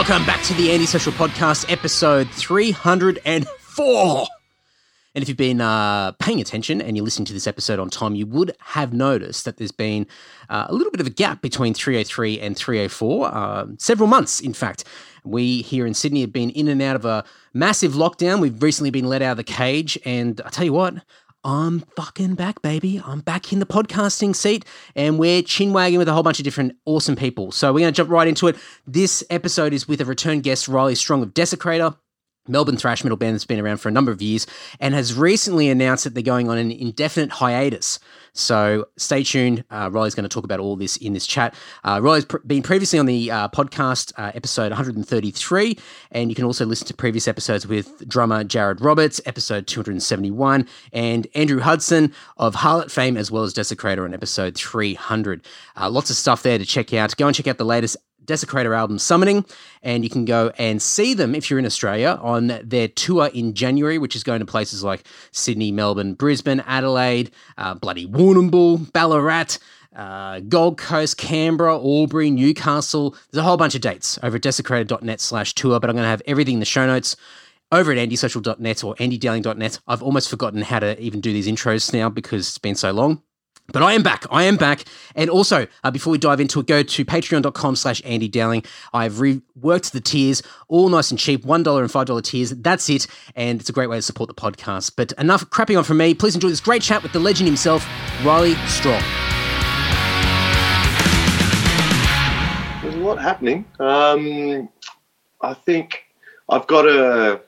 welcome back to the Antisocial Podcast, episode 304. And if you've been uh, paying attention and you're listening to this episode on time, you would have noticed that there's been uh, a little bit of a gap between 303 and 304, uh, several months, in fact. We here in Sydney have been in and out of a massive lockdown. We've recently been let out of the cage. And I tell you what, I'm fucking back, baby. I'm back in the podcasting seat and we're chin wagging with a whole bunch of different awesome people. So we're going to jump right into it. This episode is with a return guest, Riley Strong of Desecrator. Melbourne thrash metal band that's been around for a number of years and has recently announced that they're going on an indefinite hiatus. So stay tuned. Uh, Riley's going to talk about all this in this chat. Uh, Riley's pr- been previously on the uh, podcast uh, episode 133, and you can also listen to previous episodes with drummer Jared Roberts, episode 271, and Andrew Hudson of Harlot fame, as well as Desecrator on episode 300. Uh, lots of stuff there to check out. Go and check out the latest Desecrator album Summoning, and you can go and see them if you're in Australia on their tour in January, which is going to places like Sydney, Melbourne, Brisbane, Adelaide, uh, bloody Warrnambool, Ballarat. Uh, Gold Coast, Canberra, Albury, Newcastle. There's a whole bunch of dates over at desecrator.net slash tour, but I'm going to have everything in the show notes over at andysocial.net or andydowling.net. I've almost forgotten how to even do these intros now because it's been so long. But I am back. I am back. And also, uh, before we dive into it, go to patreon.com slash Andy Dowling. I've reworked the tiers, all nice and cheap, $1 and $5 tiers. That's it. And it's a great way to support the podcast. But enough crapping on from me. Please enjoy this great chat with the legend himself, Riley Strong. There's a lot happening. Um, I think I've got a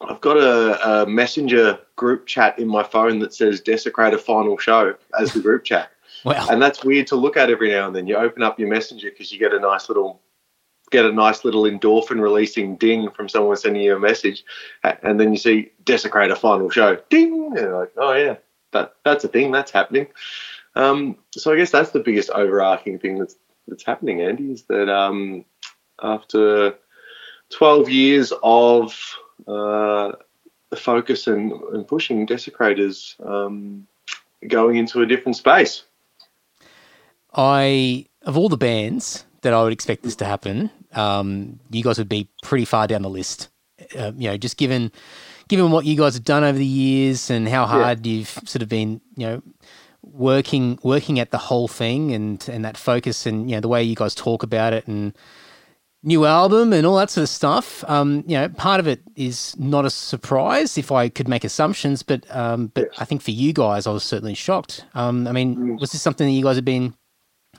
I've got a, a, messenger group chat in my phone that says Desecrator Final Show as the group chat. Wow. And that's weird to look at every now and then. You open up your messenger because you get a nice little get a nice little endorphin releasing ding from someone sending you a message, and then you see Desecrator Final Show, ding, and you're like, oh yeah, that that's a thing that's happening. Um, so I guess that's the biggest overarching thing that's that's happening, Andy, is that um, after 12 years of uh, focus and, and pushing Desecrator's um, going into a different space. I of all the bands that I would expect this to happen, um, you guys would be pretty far down the list. Uh, you know, just given given what you guys have done over the years and how hard yeah. you've sort of been, you know, working working at the whole thing and and that focus and you know the way you guys talk about it and new album and all that sort of stuff. Um, you know, part of it is not a surprise if I could make assumptions, but um, but yes. I think for you guys, I was certainly shocked. Um, I mean, mm. was this something that you guys have been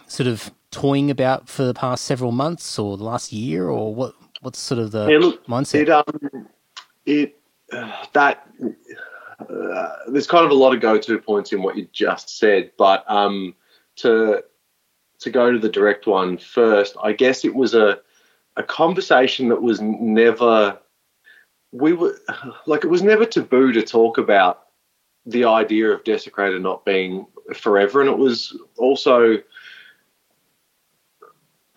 sort of toying about for the past several months or the last year, or what? What's sort of the yeah, look, mindset? It um, it uh, that. Uh, there's kind of a lot of go-to points in what you just said, but um, to to go to the direct one first, I guess it was a a conversation that was never we were like it was never taboo to talk about the idea of desecrator not being forever and it was also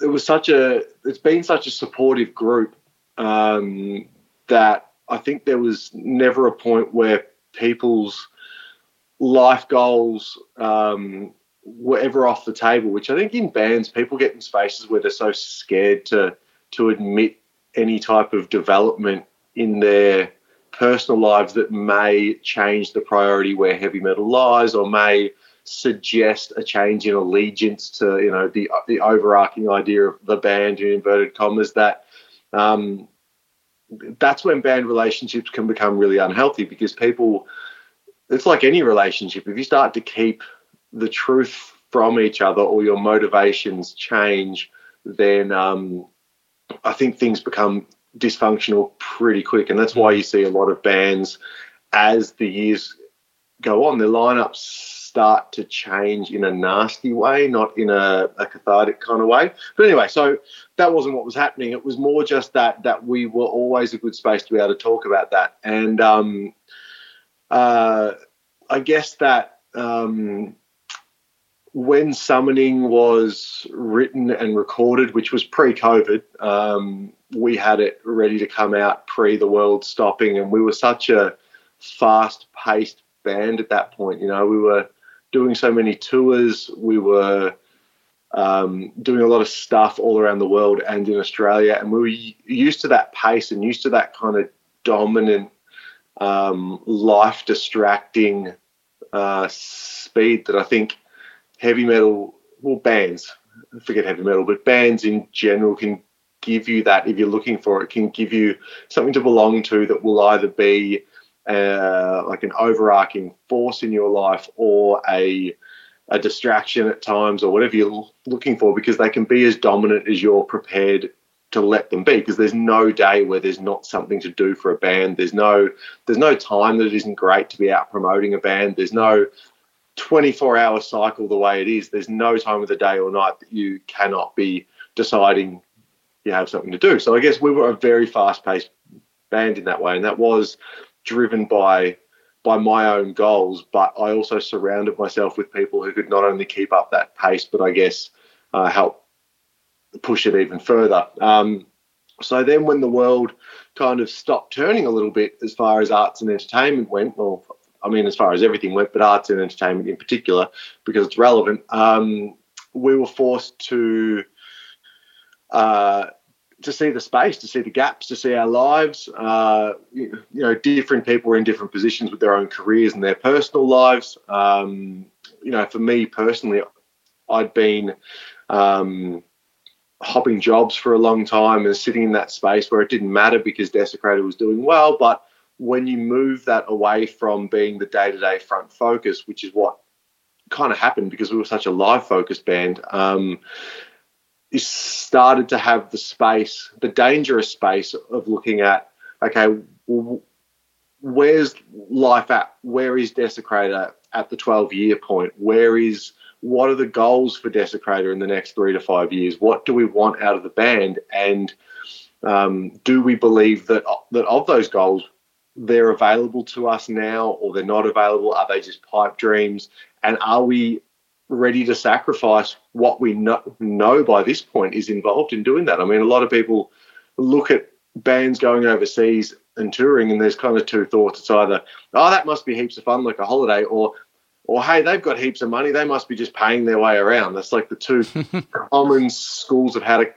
it was such a it's been such a supportive group um, that I think there was never a point where people's life goals um, were ever off the table. Which I think in bands, people get in spaces where they're so scared to to admit any type of development in their personal lives that may change the priority where heavy metal lies or may suggest a change in allegiance to you know the the overarching idea of the band in inverted commas that um, that's when band relationships can become really unhealthy because people it's like any relationship. If you start to keep the truth from each other or your motivations change then um, I think things become dysfunctional pretty quick, and that's why you see a lot of bands as the years go on, their lineups start to change in a nasty way, not in a, a, cathartic kind of way. But anyway, so that wasn't what was happening. It was more just that that we were always a good space to be able to talk about that, and um, uh, I guess that um, when Summoning was written and recorded, which was pre-COVID, um, we had it ready to come out pre the world stopping, and we were such a fast-paced band at that point. You know, we were doing so many tours, we were um, doing a lot of stuff all around the world and in Australia, and we were used to that pace and used to that kind of dominant, um, life distracting uh, speed that I think heavy metal, well, bands, forget heavy metal, but bands in general can give you that if you're looking for it, can give you something to belong to that will either be uh, like an overarching force in your life or a a distraction at times or whatever you're looking for because they can be as dominant as you're prepared to let them be because there's no day where there's not something to do for a band. There's no there's no time that it isn't great to be out promoting a band. There's no 24 hour cycle the way it is there's no time of the day or night that you cannot be deciding you have something to do so i guess we were a very fast paced band in that way and that was driven by by my own goals, but I also surrounded myself with people who could not only keep up that pace, but I guess uh, help push it even further. Um, so then, when the world kind of stopped turning a little bit as far as arts and entertainment went, well, I mean, as far as everything went, but arts and entertainment in particular, because it's relevant, um, we were forced to uh, to see the space, to see the gaps, to see our lives. Uh, you, know, different people are in different positions with their own careers and their personal lives. Um, you know, for me personally, I'd been um, hopping jobs for a long time and sitting in that space where it didn't matter because Desecrator was doing well. But when you move that away from being the day to day front focus, which is what kind of happened because we were such a live focused band, um, is started to have the space, the dangerous space of looking at, okay, where's life at? Where is Desecrator at the 12 year point? Where is what are the goals for Desecrator in the next three to five years? What do we want out of the band? And um, do we believe that that of those goals they're available to us now, or they're not available? Are they just pipe dreams? And are we ready to sacrifice what we know, know by this point is involved in doing that. I mean, a lot of people look at bands going overseas and touring, and there's kind of two thoughts. It's either, oh, that must be heaps of fun, like a holiday, or, or hey, they've got heaps of money, they must be just paying their way around. That's like the two common schools of how to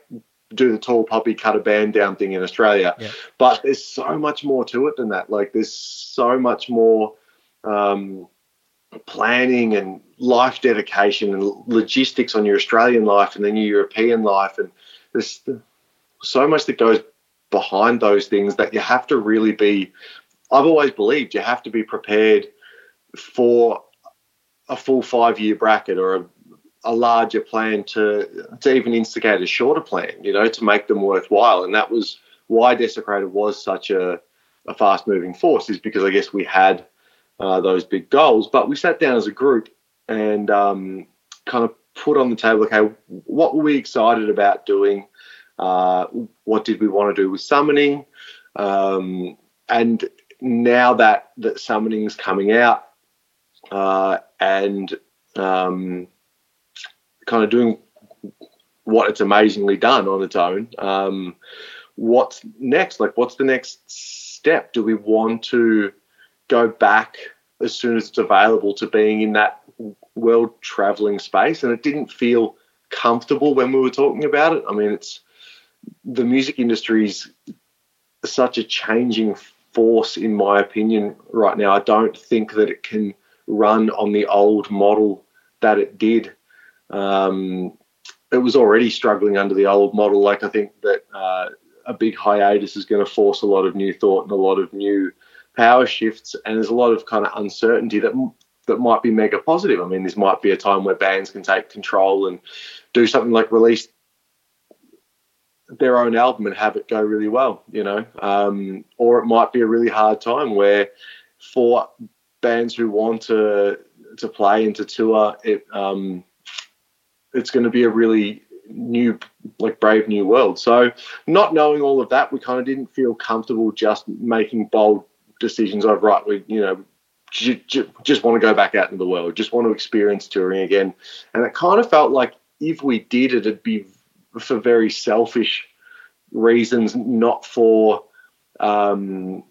do the tall poppy cut a band down thing in Australia. Yeah. But there's so much more to it than that. Like there's so much more um, planning and life dedication and logistics on your Australian life and then your European life. And there's so much that goes behind those things that you have to really be. I've always believed you have to be prepared for a full five year bracket or a, a larger plan to to even instigate a shorter plan, you know, to make them worthwhile. And that was why Desecrator was such a, a fast moving force, is because I guess we had uh, those big goals. But we sat down as a group and um, kind of put on the table, okay, what were we excited about doing? Uh, what did we want to do with summoning? Um, and now that that summoning's coming out uh, and um, kind of doing what it's amazingly done on its own, um, what's next? Like, what's the next step? Do we want to go back as soon as it's available to being in that world traveling space. And it didn't feel comfortable when we were talking about it. I mean, it's the music industry is such a changing force, in my opinion, right now. I don't think that it can run on the old model that it did. Um, it was already struggling under the old model. Like, I think that uh, a big hiatus is going to force a lot of new thought and a lot of new power shifts, and there's a lot of kind of uncertainty that that might be mega positive. I mean, this might be a time where bands can take control and do something like release their own album and have it go really well, you know. Um, or it might be a really hard time where, for bands who want to to play and to tour, it um, it's going to be a really new, like brave new world. So, not knowing all of that, we kind of didn't feel comfortable just making bold decisions of right, we you know j- j- just want to go back out into the world, just want to experience touring again, and it kind of felt like if we did it, it'd be for very selfish reasons, not for um,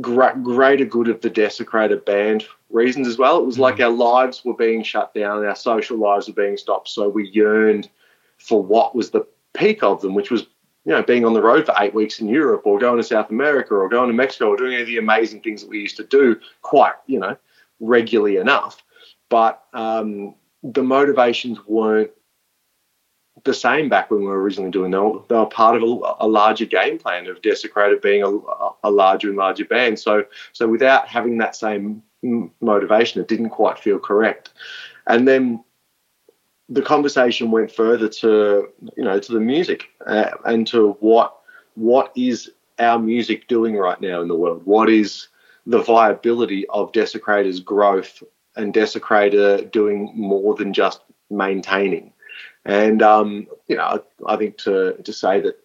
greater good of the Desecrator band reasons as well. It was like our lives were being shut down, our social lives were being stopped, so we yearned for what was the peak of them, which was you know being on the road for eight weeks in Europe, or going to South America, or going to Mexico, or doing any of the amazing things that we used to do quite you know regularly enough. But um, the motivations weren't the same back when we were originally doing them. They were part of a, a larger game plan of Desecrator being a, a, larger and larger band. So, so without having that same motivation, it didn't quite feel correct. And then the conversation went further to you know to the music uh, and to what what is our music doing right now in the world? What is the viability of Desecrator's growth and Desecrator doing more than just maintaining? And um, you know, I think to to say that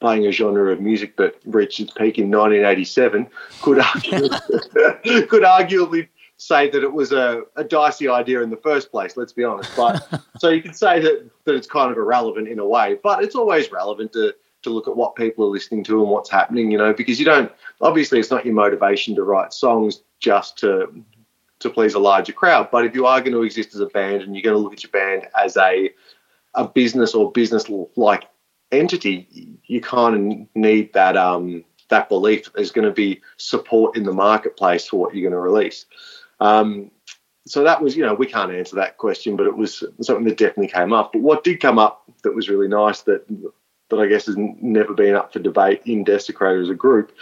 playing a genre of music that reached its peak in 1987 could arguably, could arguably say that it was a, a dicey idea in the first place. Let's be honest. But so you could say that that it's kind of irrelevant in a way, but it's always relevant to to look at what people are listening to and what's happening. You know, because you don't obviously it's not your motivation to write songs just to to please a larger crowd. But if you are going to exist as a band and you're going to look at your band as a a business or business like entity, you kind of need that um, that belief there's going to be support in the marketplace for what you're going to release. Um, so that was, you know, we can't answer that question, but it was something that definitely came up. But what did come up that was really nice that that I guess has never been up for debate in Desecrator as a group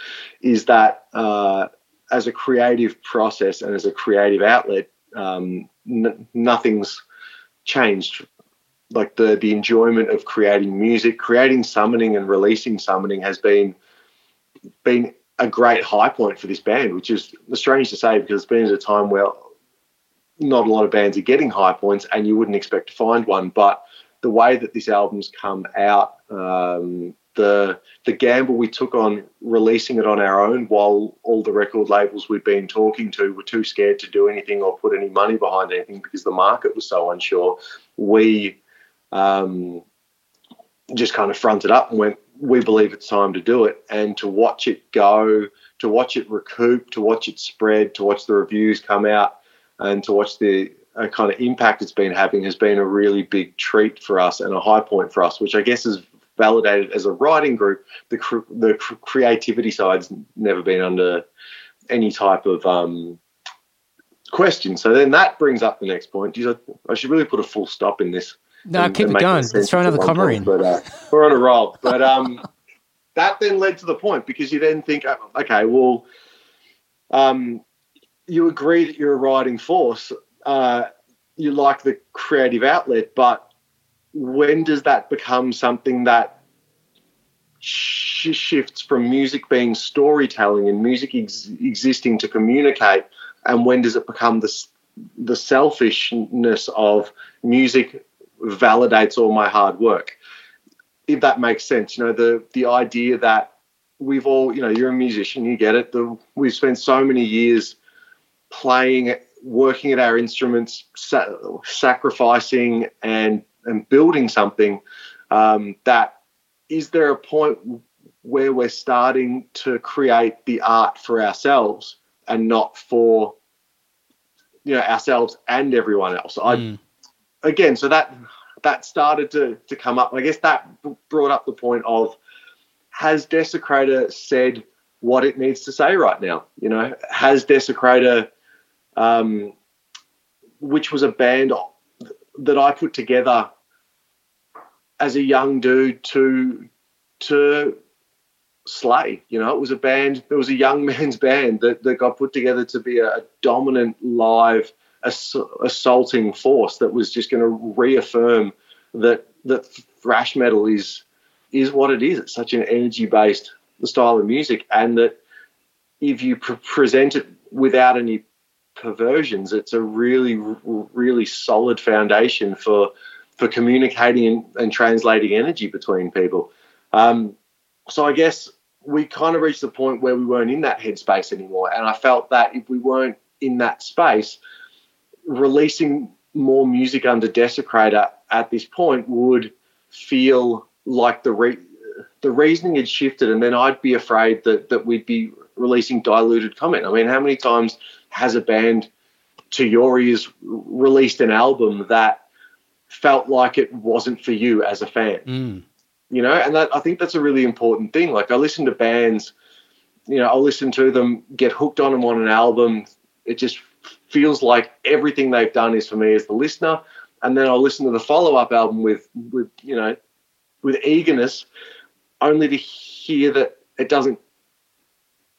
is that uh, as a creative process and as a creative outlet, um, n- nothing's changed like the the enjoyment of creating music, creating summoning and releasing summoning has been been a great high point for this band, which is strange to say because it's been at a time where not a lot of bands are getting high points, and you wouldn't expect to find one. But the way that this album's come out, um, the the gamble we took on releasing it on our own, while all the record labels we'd been talking to were too scared to do anything or put any money behind anything because the market was so unsure, we um, just kind of fronted up and went, we believe it's time to do it. And to watch it go, to watch it recoup, to watch it spread, to watch the reviews come out, and to watch the uh, kind of impact it's been having has been a really big treat for us and a high point for us, which I guess is validated as a writing group. The cr- the cr- creativity side's never been under any type of um, question. So then that brings up the next point. I should really put a full stop in this no, and, keep and it going. Let's throw another comma in. But uh, we're on a roll. But um, that then led to the point because you then think, oh, okay, well, um, you agree that you're a riding force. Uh, you like the creative outlet, but when does that become something that sh- shifts from music being storytelling and music ex- existing to communicate, and when does it become the the selfishness of music validates all my hard work. If that makes sense, you know, the the idea that we've all, you know, you're a musician, you get it. The, we've spent so many years playing, working at our instruments, sa- sacrificing and and building something. Um, that is there a point where we're starting to create the art for ourselves and not for you know ourselves and everyone else. Mm. Again, so that that started to to come up. I guess that brought up the point of has Desecrator said what it needs to say right now? You know, has Desecrator, um, which was a band that I put together as a young dude to to slay. You know, it was a band. It was a young man's band that, that got put together to be a, a dominant live ass- assaulting force that was just going to reaffirm that that thrash metal is is what it is. It's such an energy based style of music, and that if you pre- present it without any perversions, it's a really really solid foundation for for communicating and, and translating energy between people. Um, so I guess we kind of reached the point where we weren't in that headspace anymore, and I felt that if we weren't in that space, releasing more music under Desecrator at this point would feel like the re- the reasoning had shifted, and then I'd be afraid that that we'd be releasing diluted comment. I mean, how many times has a band, to your ears, released an album that felt like it wasn't for you as a fan? Mm. You know, and that I think that's a really important thing. Like I listen to bands, you know, I'll listen to them, get hooked on them on an album. It just feels like everything they've done is for me as the listener. And then I'll listen to the follow up album with with you know with eagerness, only to hear that it doesn't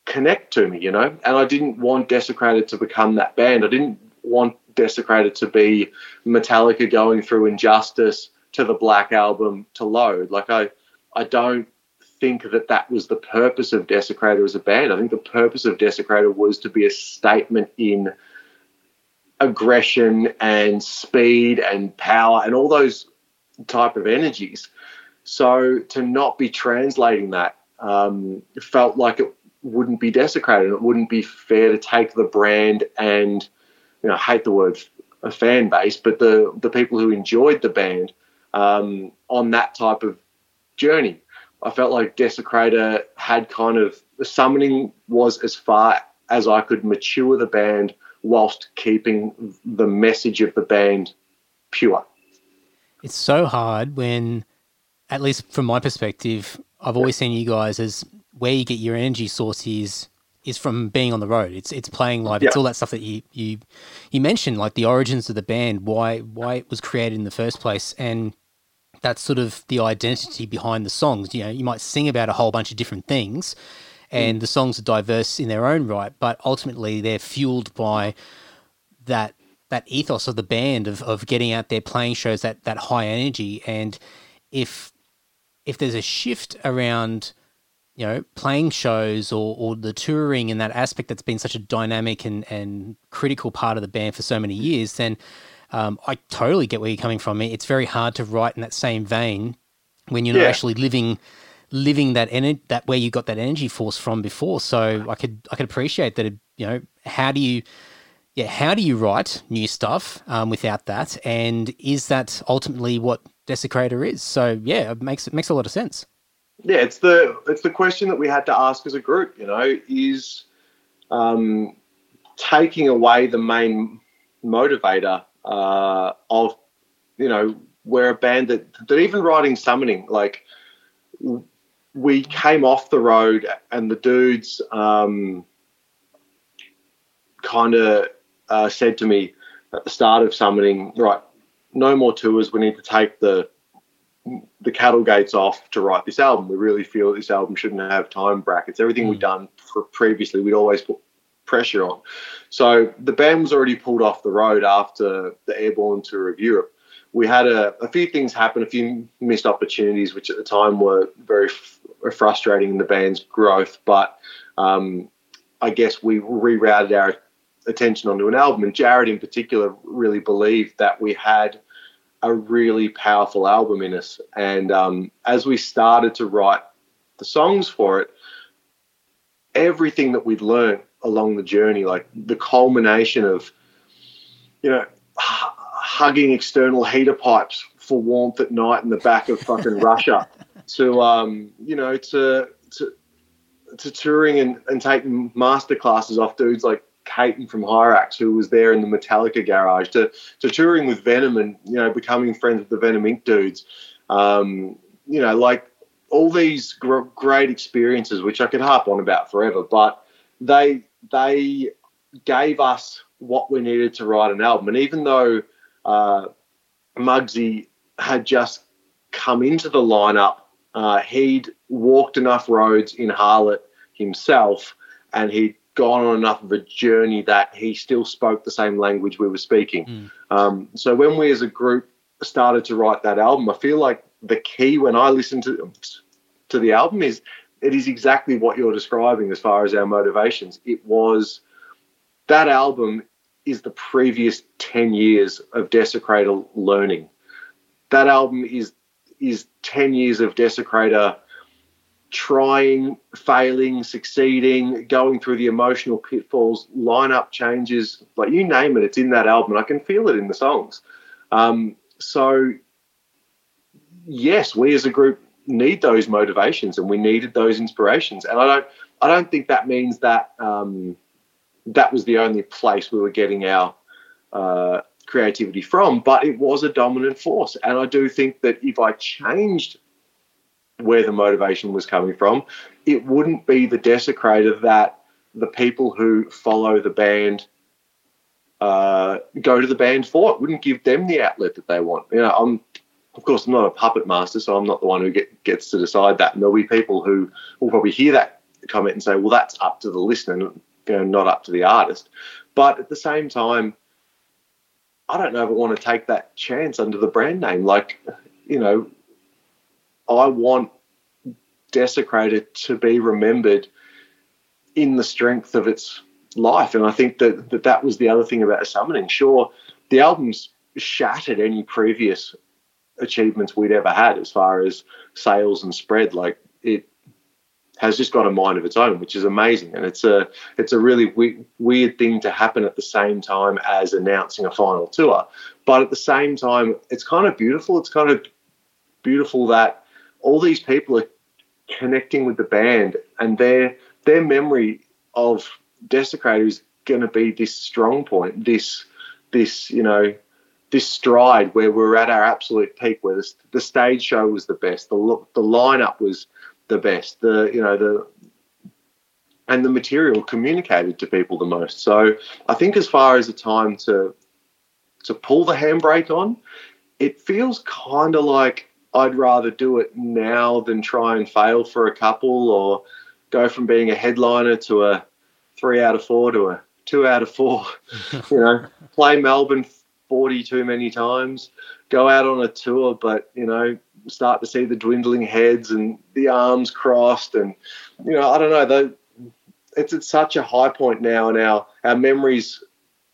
connect to me, you know. And I didn't want Desecrator to become that band. I didn't want Desecrator to be Metallica going through And Justice to the Black Album to Load. Like I, I don't think that that was the purpose of Desecrator as a band. I think the purpose of Desecrator was to be a statement in aggression and speed and power and all those type of energies. So to not be translating that um, felt like it wouldn't be Desecrator. It wouldn't be fair to take the brand and you know I hate the word a fan base, but the the people who enjoyed the band um, on that type of journey. I felt like Desecrator had kind of the summoning was as far as I could mature the band whilst keeping the message of the band pure. It's so hard when, at least from my perspective, I've always seen you guys as where you get your energy source is is from being on the road. It's it's playing live. Yeah. It's all that stuff that you you you mentioned, like the origins of the band, why why it was created in the first place, and that's sort of the identity behind the songs. You know, you might sing about a whole bunch of different things, and mm. the songs are diverse in their own right, but ultimately they're fueled by that that ethos of the band of, of getting out there playing shows that that high energy and if if there's a shift around you know playing shows or, or the touring and that aspect that's been such a dynamic and, and critical part of the band for so many years then um, I totally get where you're coming from. It's very hard to write in that same vein when you're yeah. not actually living living that energy that where you got that energy force from before. So I could I could appreciate that. You know, how do you yeah how do you write new stuff um, without that? And is that ultimately what Desecrator is? So yeah, it makes it makes a lot of sense. Yeah, it's the it's the question that we had to ask as a group. You know, is um, taking away the main motivator uh, of you know we're a band that that even writing summoning like we came off the road and the dudes um, kind of uh, said to me at the start of summoning right no more tours we need to take the the cattle gates off to write this album we really feel this album shouldn't have time brackets everything mm. we've done previously we'd always put pressure on. So the band was already pulled off the road after the airborne tour of Europe. We had a, a few things happen, a few missed opportunities, which at the time were very f- frustrating in the band's growth. But um, I guess we rerouted our attention onto an album. And Jared, in particular, really believed that we had a really powerful album in us. And um, as we started to write the songs for it, everything that we'd learned along the journey, like the culmination of, you know, hugging external heater pipes for warmth at night in the back of fucking Russia, to um, you know, to to to touring and, and taking master classes off dudes like Katon from Hirax, who was there in the Metallica garage, to to touring with Venom and you know becoming friends with the Venom Inc. dudes. Um, you know, like all these gr- great experiences, which I could harp on about forever, but they they gave us what we needed to write an album. And even though uh, Muggsy had just come into the lineup, uh, he'd walked enough roads in Harlot himself, and he'd gone on enough of a journey that he still spoke the same language we were speaking. Mm. Um, so when we as a group started to write that album, I feel like the key when I listen to to the album is it is exactly what you're describing as far as our motivations. It was that album is the previous 10 years of Desecrator learning. That album is is 10 years of Desecrator trying, failing, succeeding, going through the emotional pitfalls, lineup changes, like you name it, it's in that album. I can feel it in the songs. Um, so, yes, we as a group need those motivations and we needed those inspirations. And I don't I don't think that means that um, that was the only place we were getting our uh, creativity from, but it was a dominant force. And I do think that if I changed where the motivation was coming from, it wouldn't be the desecrator that the people who follow the band uh, go to the band for. It wouldn't give them the outlet that they want. You know, I'm of course I'm not a puppet master, so I'm not the one who get, gets to decide that. And there'll be people who will probably hear that comment and say, "Well, that's up to the listener, you know, not up to the artist." But at the same time, I don't know if I want to take that chance under the brand name. Like, you know, I want Desecrator to be remembered in the strength of its life. And I think that that, that was the other thing about summoning. Sure, the album's shattered any previous achievements we'd ever had as far as sales and spread. Like it has just got a mind of its own, which is amazing. And it's a it's a really we- weird thing to happen at the same time as announcing a final tour. But at the same time, it's kind of beautiful. It's kind of beautiful that all these people are connecting with the band and their their memory of Desecrator is going to be this strong point, this this you know this stride where we're at our absolute peak, where the, the stage show was the best, the the lineup was the best, the you know the and the material communicated to people the most. So I think as far as the time to to pull the handbrake on, it feels kind of like I'd rather do it now than try and fail for a couple or go from being a headliner to a three out of four to a two out of four. you know, play Melbourne 40 too many times, go out on a tour, but, you know, start to see the dwindling heads and the arms crossed. And, you know, I don't know, the, it's at such a high point now, and our, our memories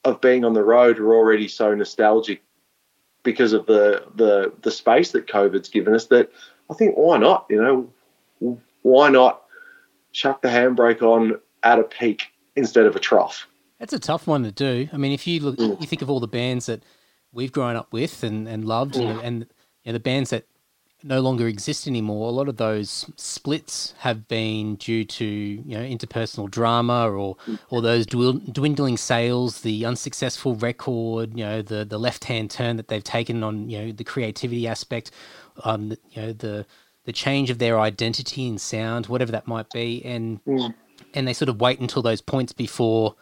of being on the road are already so nostalgic because of the, the, the space that COVID's given us that I think why not? You know, why not chuck the handbrake on at a peak instead of a trough? That's a tough one to do. I mean, if you look, mm. you think of all the bands that we've grown up with and, and loved, mm. and, and you know, the bands that no longer exist anymore. A lot of those splits have been due to you know interpersonal drama or mm. or those dwindling sales, the unsuccessful record, you know the the left hand turn that they've taken on you know the creativity aspect, um, you know the the change of their identity and sound, whatever that might be, and mm. and they sort of wait until those points before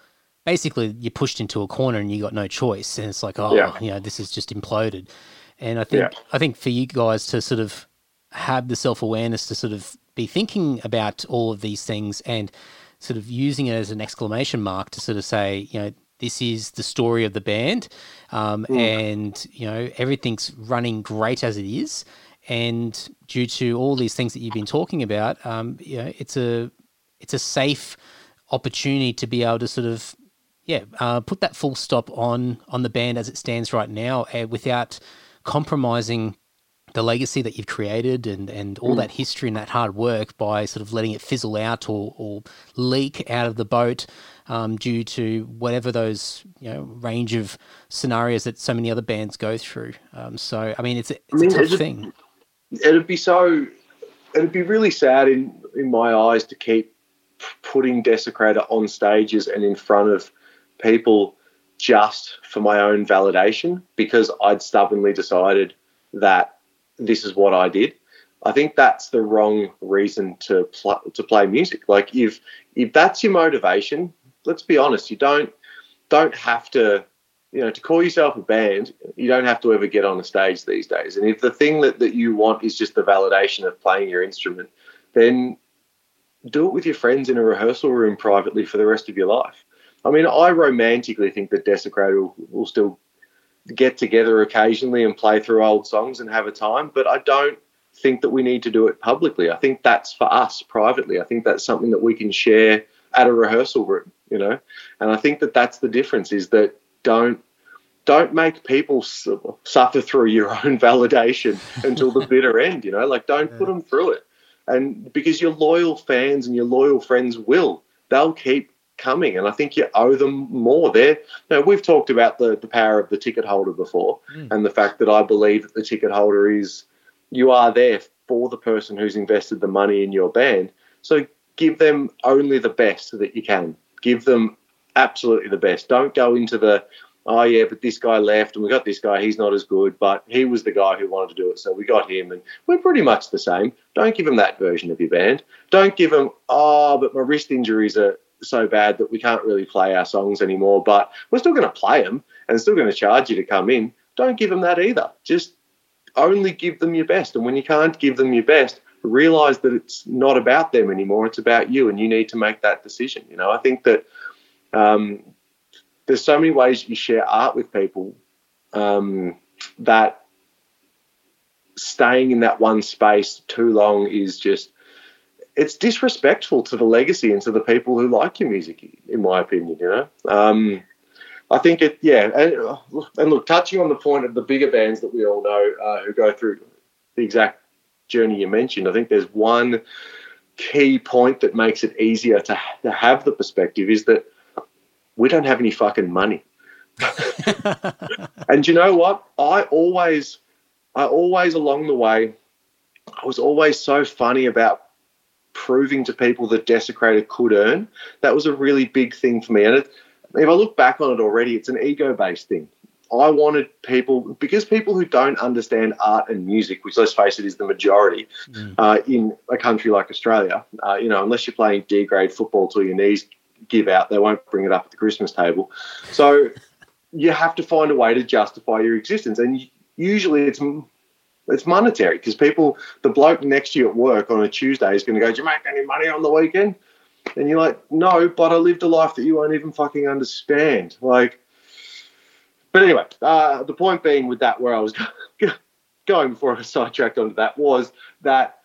basically you're pushed into a corner and you got no choice, and it's like, oh, yeah. you know, this is just imploded. And I think yeah. I think for you guys to sort of have the self awareness to sort of be thinking about all of these things and sort of using it as an exclamation mark to sort of say, you know, this is the story of the band, um, mm. and you know everything's running great as it is. And due to all these things that you've been talking about, um, you know, it's a it's a safe opportunity to be able to sort of yeah, uh, put that full stop on on the band as it stands right now, uh, without compromising the legacy that you've created and, and all mm. that history and that hard work by sort of letting it fizzle out or, or leak out of the boat um, due to whatever those you know range of scenarios that so many other bands go through. Um, so I mean, it's a, it's I mean, a tough thing. It'd be so. It'd be really sad in in my eyes to keep putting Desecrator on stages and in front of people just for my own validation because I'd stubbornly decided that this is what I did. I think that's the wrong reason to pl- to play music. Like if if that's your motivation, let's be honest, you don't don't have to you know to call yourself a band. You don't have to ever get on a stage these days. And if the thing that that you want is just the validation of playing your instrument, then do it with your friends in a rehearsal room privately for the rest of your life. I mean, I romantically think that Desecrator will, will still get together occasionally and play through old songs and have a time, but I don't think that we need to do it publicly. I think that's for us privately. I think that's something that we can share at a rehearsal room, you know. And I think that that's the difference is that don't don't make people suffer through your own validation until the bitter end, you know. Like don't put them through it. And because your loyal fans and your loyal friends will, they'll keep coming, and I think you owe them more. There, you know, we've talked about the the power of the ticket holder before, mm. and the fact that I believe that the ticket holder is you are there for the person who's invested the money in your band. So give them only the best that you can. Give them absolutely the best. Don't go into the oh yeah, but this guy left and we got this guy. He's not as good, but he was the guy who wanted to do it, so we got him, and we're pretty much the same. Don't give them that version of your band. Don't give them oh, but my wrist injuries are so bad that we can't really play our songs anymore, but we're still going to play them and still going to charge you to come in. Don't give them that either. Just only give them your best, and when you can't give them your best, realize that it's not about them anymore. It's about you, and you need to make that decision. You know, I think that um, there's so many ways you share art with people um, that staying in that one space too long is just it's disrespectful to the legacy and to the people who like your music in my opinion you know um, i think it yeah and, and, look touching on the point of the bigger bands that we all know uh, who go through the exact journey you mentioned i think there's one key point that makes it easier to, to have the perspective is that we don't have any fucking money. and you know what? I always, I always along the way, I was always so funny about proving to people that Desecrator could earn. That was a really big thing for me. And it, if I look back on it already, it's an ego based thing. I wanted people because people who don't understand art and music, which let's face it is the majority mm. uh, in a country like Australia, uh, you know, unless you're playing D grade football till your knees give out. They won't bring it up at the Christmas table. So you have to find a way to justify your existence, and usually it's it's monetary because people, the bloke next to you at work on a Tuesday is going to go, "Do you make any money on the weekend?" And you're like, "No, but I lived a life that you won't even fucking understand." Like, but anyway, uh, the point being with that, where I was going before I sidetracked onto that, was that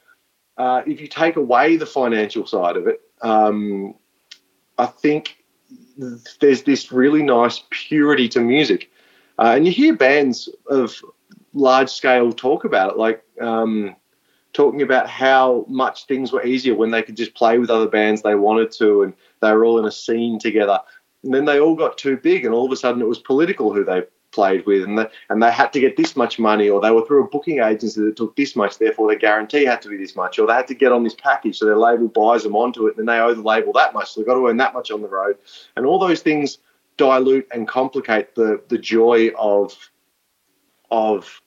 uh, if you take away the financial side of it, um, I think there's this really nice purity to music. Uh, and you hear bands of large scale talk about it, like um, talking about how much things were easier when they could just play with other bands they wanted to and they were all in a scene together. And then they all got too big, and all of a sudden it was political who they played with, and, the, and they had to get this much money, or they were through a booking agency that took this much, therefore their guarantee had to be this much, or they had to get on this package, so their label buys them onto it, and they owe the label that much, so they've got to earn that much on the road, and all those things dilute and complicate the the joy of of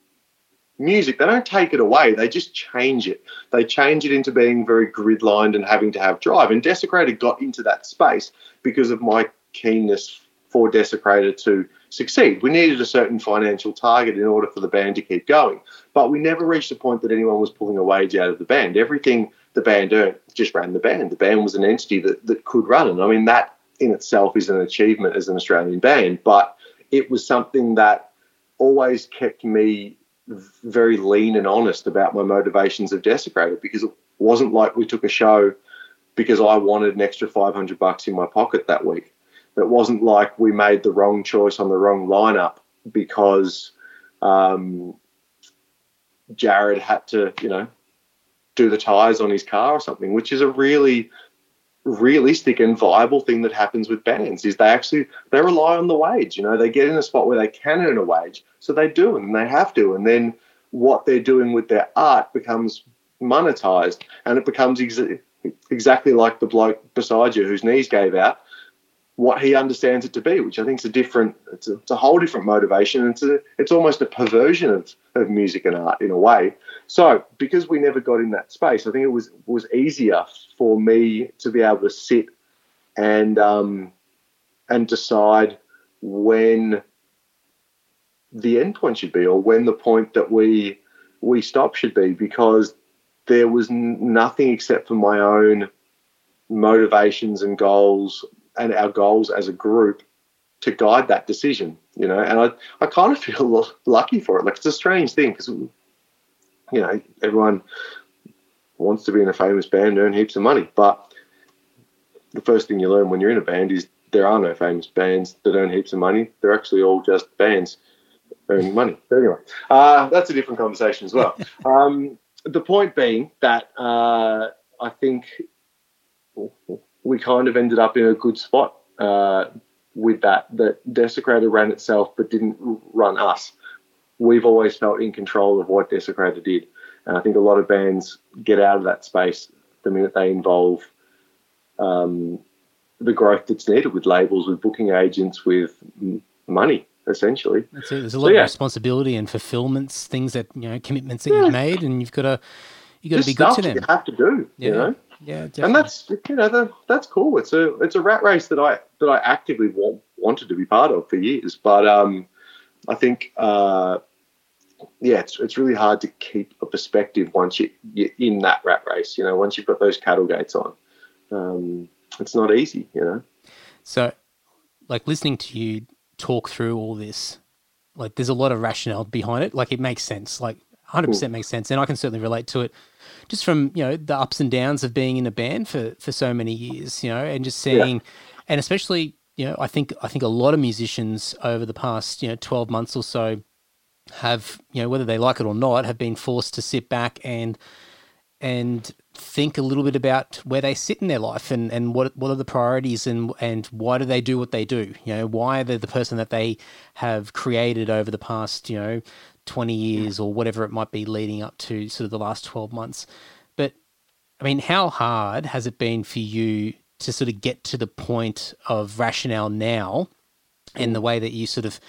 music. They don't take it away; they just change it. They change it into being very grid lined and having to have drive. And Desecrator got into that space because of my keenness for Desecrator to succeed. We needed a certain financial target in order for the band to keep going, but we never reached the point that anyone was pulling a wage out of the band. Everything the band earned just ran the band. The band was an entity that, that could run. And I mean, that in itself is an achievement as an Australian band, but it was something that always kept me very lean and honest about my motivations of Desecrator because it wasn't like we took a show because I wanted an extra 500 bucks in my pocket that week. It wasn't like we made the wrong choice on the wrong lineup because um, Jared had to, you know, do the tires on his car or something, which is a really realistic and viable thing that happens with bands is they actually they rely on the wage you know they get in a spot where they can earn a wage so they do and they have to and then what they're doing with their art becomes monetized and it becomes ex- exactly like the bloke beside you whose knees gave out what he understands it to be, which I think is a different, it's a, it's a whole different motivation. It's a, it's almost a perversion of, of music and art in a way. So because we never got in that space, I think it was was easier for me to be able to sit and um, and decide when the end point should be, or when the point that we we stop should be, because there was n- nothing except for my own motivations and goals and our goals as a group to guide that decision, you know. And I, I kind of feel lucky for it. Like it's a strange thing because, you know, everyone wants to be in a famous band and earn heaps of money. But the first thing you learn when you're in a band is there are no famous bands that earn heaps of money. They're actually all just bands earning money. But anyway, uh, that's a different conversation as well. um, the point being that uh, I think we kind of ended up in a good spot uh, with that. That Desecrator ran itself but didn't run us. We've always felt in control of what Desecrator did, and I think a lot of bands get out of that space the minute they involve um, the growth that's needed with labels, with booking agents, with money essentially. That's it. There's a lot so, yeah. of responsibility and fulfillments, things that you know, commitments that yeah. you've made, and you've got to you got to be good to them. You have to do. Yeah. You know. Yeah, definitely. and that's you know the, that's cool. It's a it's a rat race that I that I actively want, wanted to be part of for years, but um, I think uh, yeah, it's it's really hard to keep a perspective once you, you're in that rat race. You know, once you've got those cattle gates on, um, it's not easy. You know. So, like listening to you talk through all this, like there's a lot of rationale behind it. Like it makes sense. Like 100 percent makes sense, and I can certainly relate to it. Just from you know the ups and downs of being in a band for for so many years, you know, and just seeing, yeah. and especially you know, I think I think a lot of musicians over the past you know 12 months or so have you know whether they like it or not have been forced to sit back and and think a little bit about where they sit in their life and, and what what are the priorities and and why do they do what they do? You know why are they the person that they have created over the past you know 20 years or whatever it might be leading up to sort of the last 12 months? But i mean how hard has it been for you to sort of get to the point of rationale now and the way that you sort of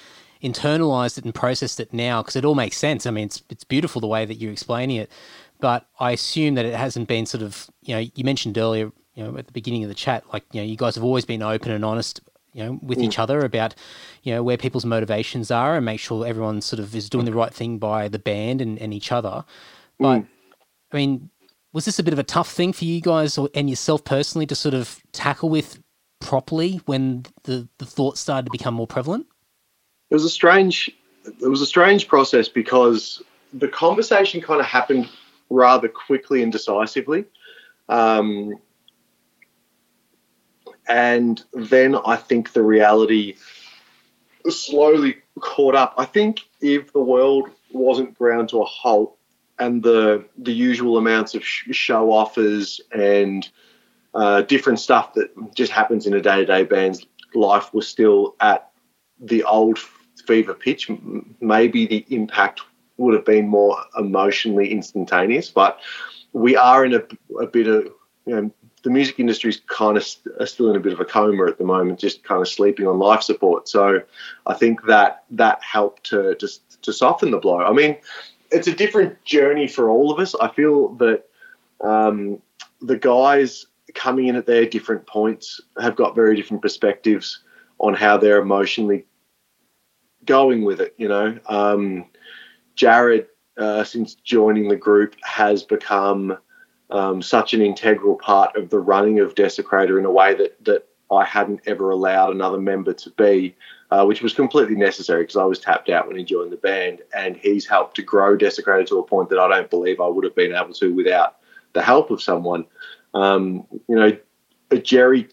internalized it and processed it now because it all makes sense. I mean, it's it's beautiful the way that you're explaining it, but I assume that it hasn't been sort of you know you mentioned earlier you know at the beginning of the chat like you know you guys have always been open and honest you know with mm. each other about you know where people's motivations are and make sure everyone sort of is doing the right thing by the band and, and each other. But mm. I mean, was this a bit of a tough thing for you guys or, and yourself personally to sort of tackle with properly when the, the thoughts started to become more prevalent? it was a strange it was a strange process because the conversation kind of happened rather quickly and decisively. Um, and then I think the reality slowly caught up. I think if the world wasn't ground to a halt and the the usual amounts of show offers and uh, different stuff that just happens in a day to day band's life was still at the old fever pitch, maybe the impact would have been more emotionally instantaneous. But we are in a, a bit of, you know, the music industry is kind of st- still in a bit of a coma at the moment, just kind of sleeping on life support. So I think that that helped to just to soften the blow. I mean, it's a different journey for all of us. I feel that um, the guys coming in at their different points have got very different perspectives on how they're emotionally going with it. You know, um, Jared, uh, since joining the group, has become um, such an integral part of the running of Desecrator in a way that that I hadn't ever allowed another member to be, uh, which was completely necessary because I was tapped out when he joined the band, and he's helped to grow Desecrator to a point that I don't believe I would have been able to without the help of someone. Um, you know, Jerry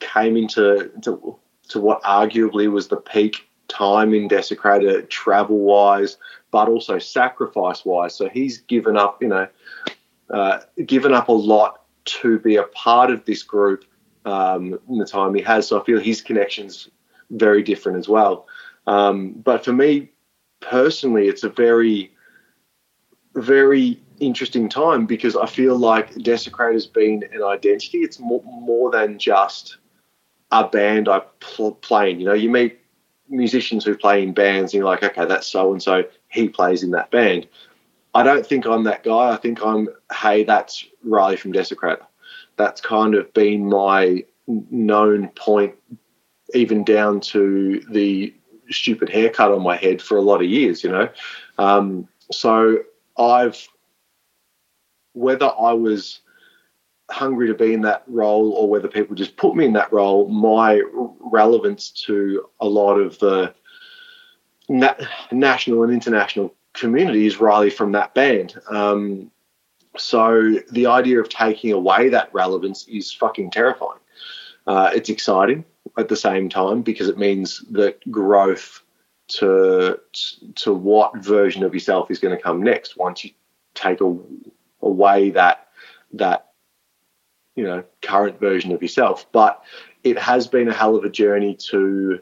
came into to, to what arguably was the peak time in Desecrator, travel wise, but also sacrifice wise. So he's given up, you know, uh, given up a lot to be a part of this group um, in the time he has. So I feel his connections very different as well. Um, but for me personally, it's a very, very interesting time because I feel like Desecrator's been an identity. It's more, more than just a band I pl- play in. You know, you meet musicians who play in bands and you're like, okay, that's so and so, he plays in that band. I don't think I'm that guy. I think I'm, hey, that's Riley from Desecrator. That's kind of been my known point, even down to the stupid haircut on my head for a lot of years, you know. Um, so I've, whether I was hungry to be in that role or whether people just put me in that role, my relevance to a lot of the na- national and international community is Riley from that band. Um, so the idea of taking away that relevance is fucking terrifying. Uh, it's exciting at the same time because it means that growth to to what version of yourself is going to come next once you take a, away that that you know current version of yourself. But it has been a hell of a journey to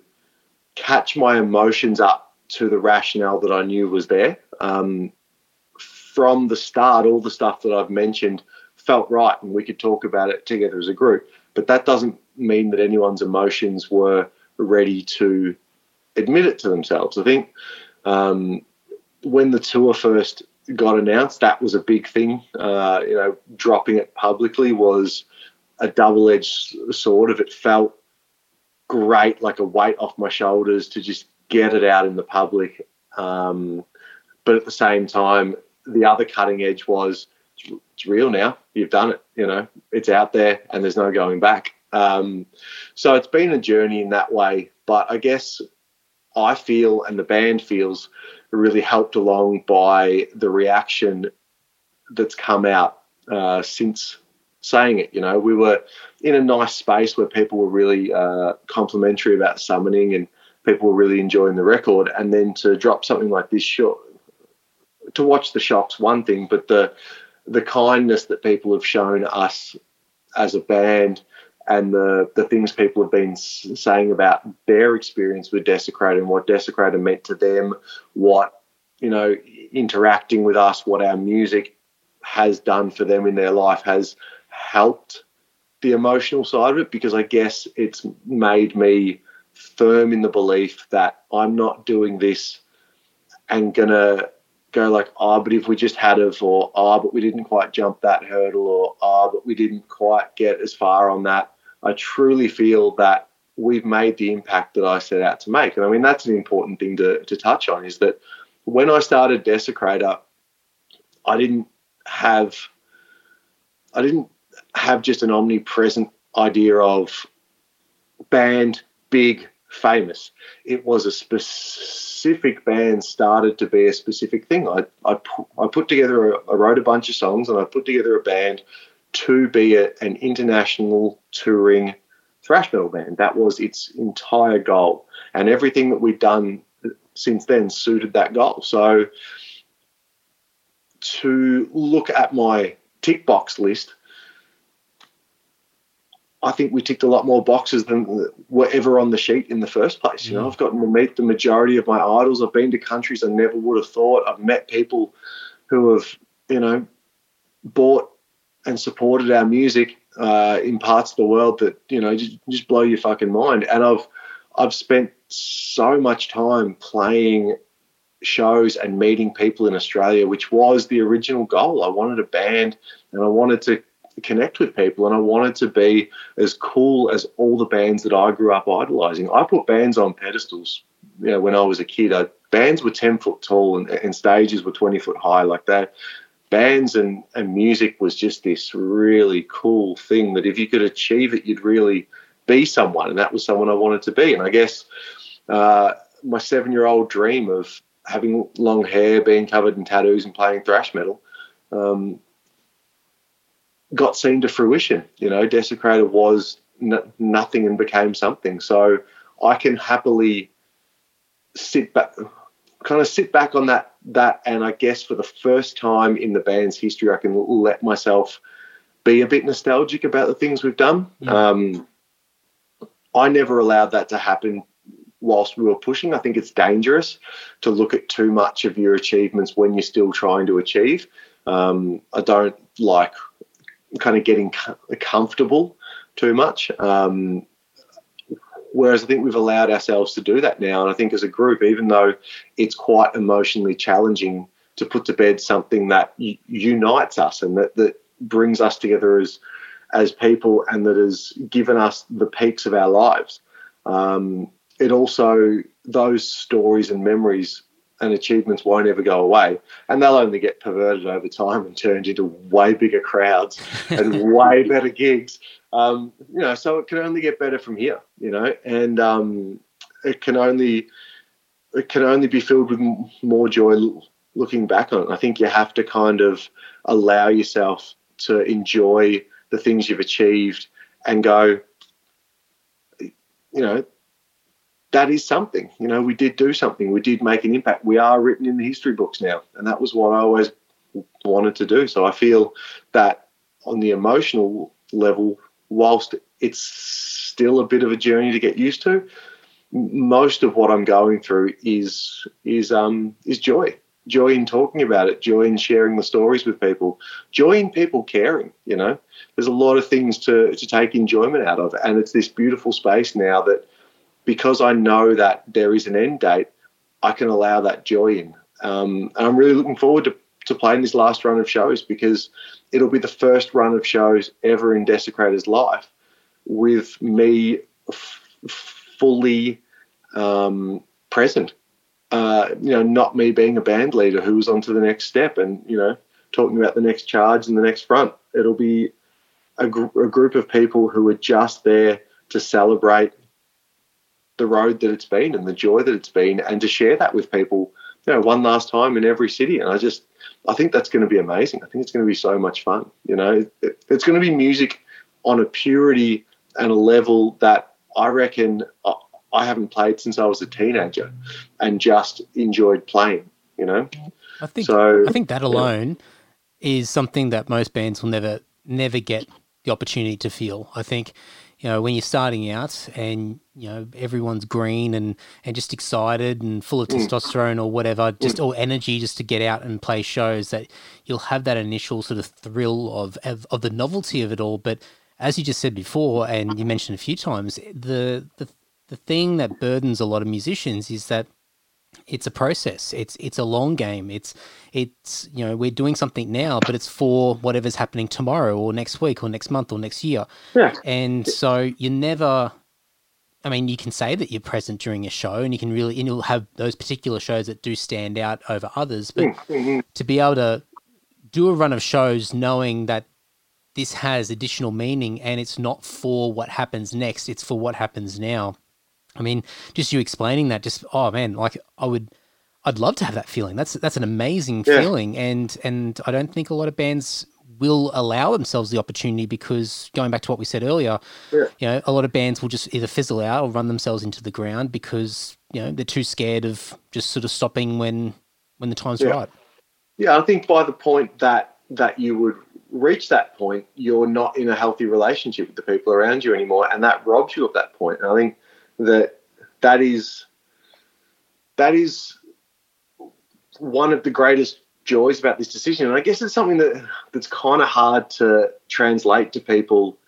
catch my emotions up to the rationale that i knew was there. Um, from the start all the stuff that i've mentioned felt right and we could talk about it together as a group but that doesn't mean that anyone's emotions were ready to admit it to themselves. I think um, when the tour first got announced, that was a big thing. Uh, you know, dropping it publicly was a double-edged sword. If it felt great, like a weight off my shoulders to just get it out in the public, um, but at the same time, the other cutting edge was it's real now. You've done it. You know, it's out there, and there's no going back. Um, so it's been a journey in that way. But I guess I feel, and the band feels, really helped along by the reaction that's come out uh, since saying it. You know, we were in a nice space where people were really uh, complimentary about summoning and people were really enjoying the record. And then to drop something like this short, to watch the shocks, one thing, but the the kindness that people have shown us as a band and the, the things people have been saying about their experience with Desecrator and what Desecrator meant to them, what, you know, interacting with us, what our music has done for them in their life has helped the emotional side of it because I guess it's made me firm in the belief that I'm not doing this and gonna go like, oh, but if we just had it, or oh, but we didn't quite jump that hurdle, or oh, but we didn't quite get as far on that. I truly feel that we've made the impact that I set out to make. And I mean, that's an important thing to, to touch on is that when I started Desecrator, I didn't have, I didn't have just an omnipresent idea of band, big, famous. It was a specific band started to be a specific thing. I, I, I put together, a, I wrote a bunch of songs and I put together a band to be a, an international touring thrash metal band. That was its entire goal. And everything that we've done since then suited that goal. So to look at my tick box list, I think we ticked a lot more boxes than were ever on the sheet in the first place. You know, mm. I've gotten to meet the majority of my idols. I've been to countries I never would have thought. I've met people who have, you know, bought and supported our music uh, in parts of the world that you know just, just blow your fucking mind. And I've I've spent so much time playing shows and meeting people in Australia, which was the original goal. I wanted a band and I wanted to connect with people and I wanted to be as cool as all the bands that I grew up idolizing. I put bands on pedestals. You know, when I was a kid, I, bands were 10 foot tall and, and stages were 20 foot high like that bands and, and music was just this really cool thing that if you could achieve it, you'd really be someone. And that was someone I wanted to be. And I guess uh, my seven year old dream of having long hair, being covered in tattoos, and playing thrash metal um, got seen to fruition. You know, Desecrator was n- nothing and became something. So I can happily sit back kind of sit back on that that and I guess for the first time in the band's history I can let myself be a bit nostalgic about the things we've done. Yeah. Um, I never allowed that to happen whilst we were pushing. I think it's dangerous to look at too much of your achievements when you're still trying to achieve. Um, I don't like kind of getting comfortable too much. Um, Whereas I think we've allowed ourselves to do that now. And I think as a group, even though it's quite emotionally challenging to put to bed something that unites us and that, that brings us together as, as people and that has given us the peaks of our lives, um, it also, those stories and memories and achievements won't ever go away. And they'll only get perverted over time and turned into way bigger crowds and way better gigs. Um, you know, so it can only get better from here, you know, and um, it can only it can only be filled with more joy looking back on it. I think you have to kind of allow yourself to enjoy the things you've achieved and go, you know, that is something. You know, we did do something. We did make an impact. We are written in the history books now, and that was what I always wanted to do. So I feel that on the emotional level, whilst it's still a bit of a journey to get used to, most of what I'm going through is is um is joy. joy in talking about it, joy in sharing the stories with people, joy in people caring. You know, there's a lot of things to to take enjoyment out of, and it's this beautiful space now that because I know that there is an end date, I can allow that joy in. Um, and I'm really looking forward to, to playing this last run of shows because it'll be the first run of shows ever in Desecrator's life with me f- fully um, present uh, you know, not me being a band leader who was on to the next step and, you know, talking about the next charge and the next front. It'll be a, gr- a group of people who are just there to celebrate the road that it's been and the joy that it's been and to share that with people, you know, one last time in every city. And I just, I think that's going to be amazing. I think it's going to be so much fun. You know, it, it's going to be music on a purity and a level that I reckon uh, I haven't played since I was a teenager and just enjoyed playing, you know? I think so, I think that alone yeah. is something that most bands will never never get the opportunity to feel. I think, you know, when you're starting out and, you know, everyone's green and, and just excited and full of mm. testosterone or whatever, just mm. or energy just to get out and play shows that you'll have that initial sort of thrill of, of, of the novelty of it all. But as you just said before, and you mentioned a few times, the, the the thing that burdens a lot of musicians is that it's a process. It's it's a long game. It's it's you know we're doing something now, but it's for whatever's happening tomorrow or next week or next month or next year. Yeah. And so you never. I mean, you can say that you're present during a show, and you can really, and you'll have those particular shows that do stand out over others. But mm-hmm. to be able to do a run of shows knowing that this has additional meaning and it's not for what happens next, it's for what happens now I mean, just you explaining that, just oh man, like I would, I'd love to have that feeling. That's that's an amazing yeah. feeling, and and I don't think a lot of bands will allow themselves the opportunity because going back to what we said earlier, yeah. you know, a lot of bands will just either fizzle out or run themselves into the ground because you know they're too scared of just sort of stopping when when the time's yeah. right. Yeah, I think by the point that that you would reach that point, you're not in a healthy relationship with the people around you anymore, and that robs you of that point. And I think that that is that is one of the greatest joys about this decision. And I guess it's something that that's kind of hard to translate to people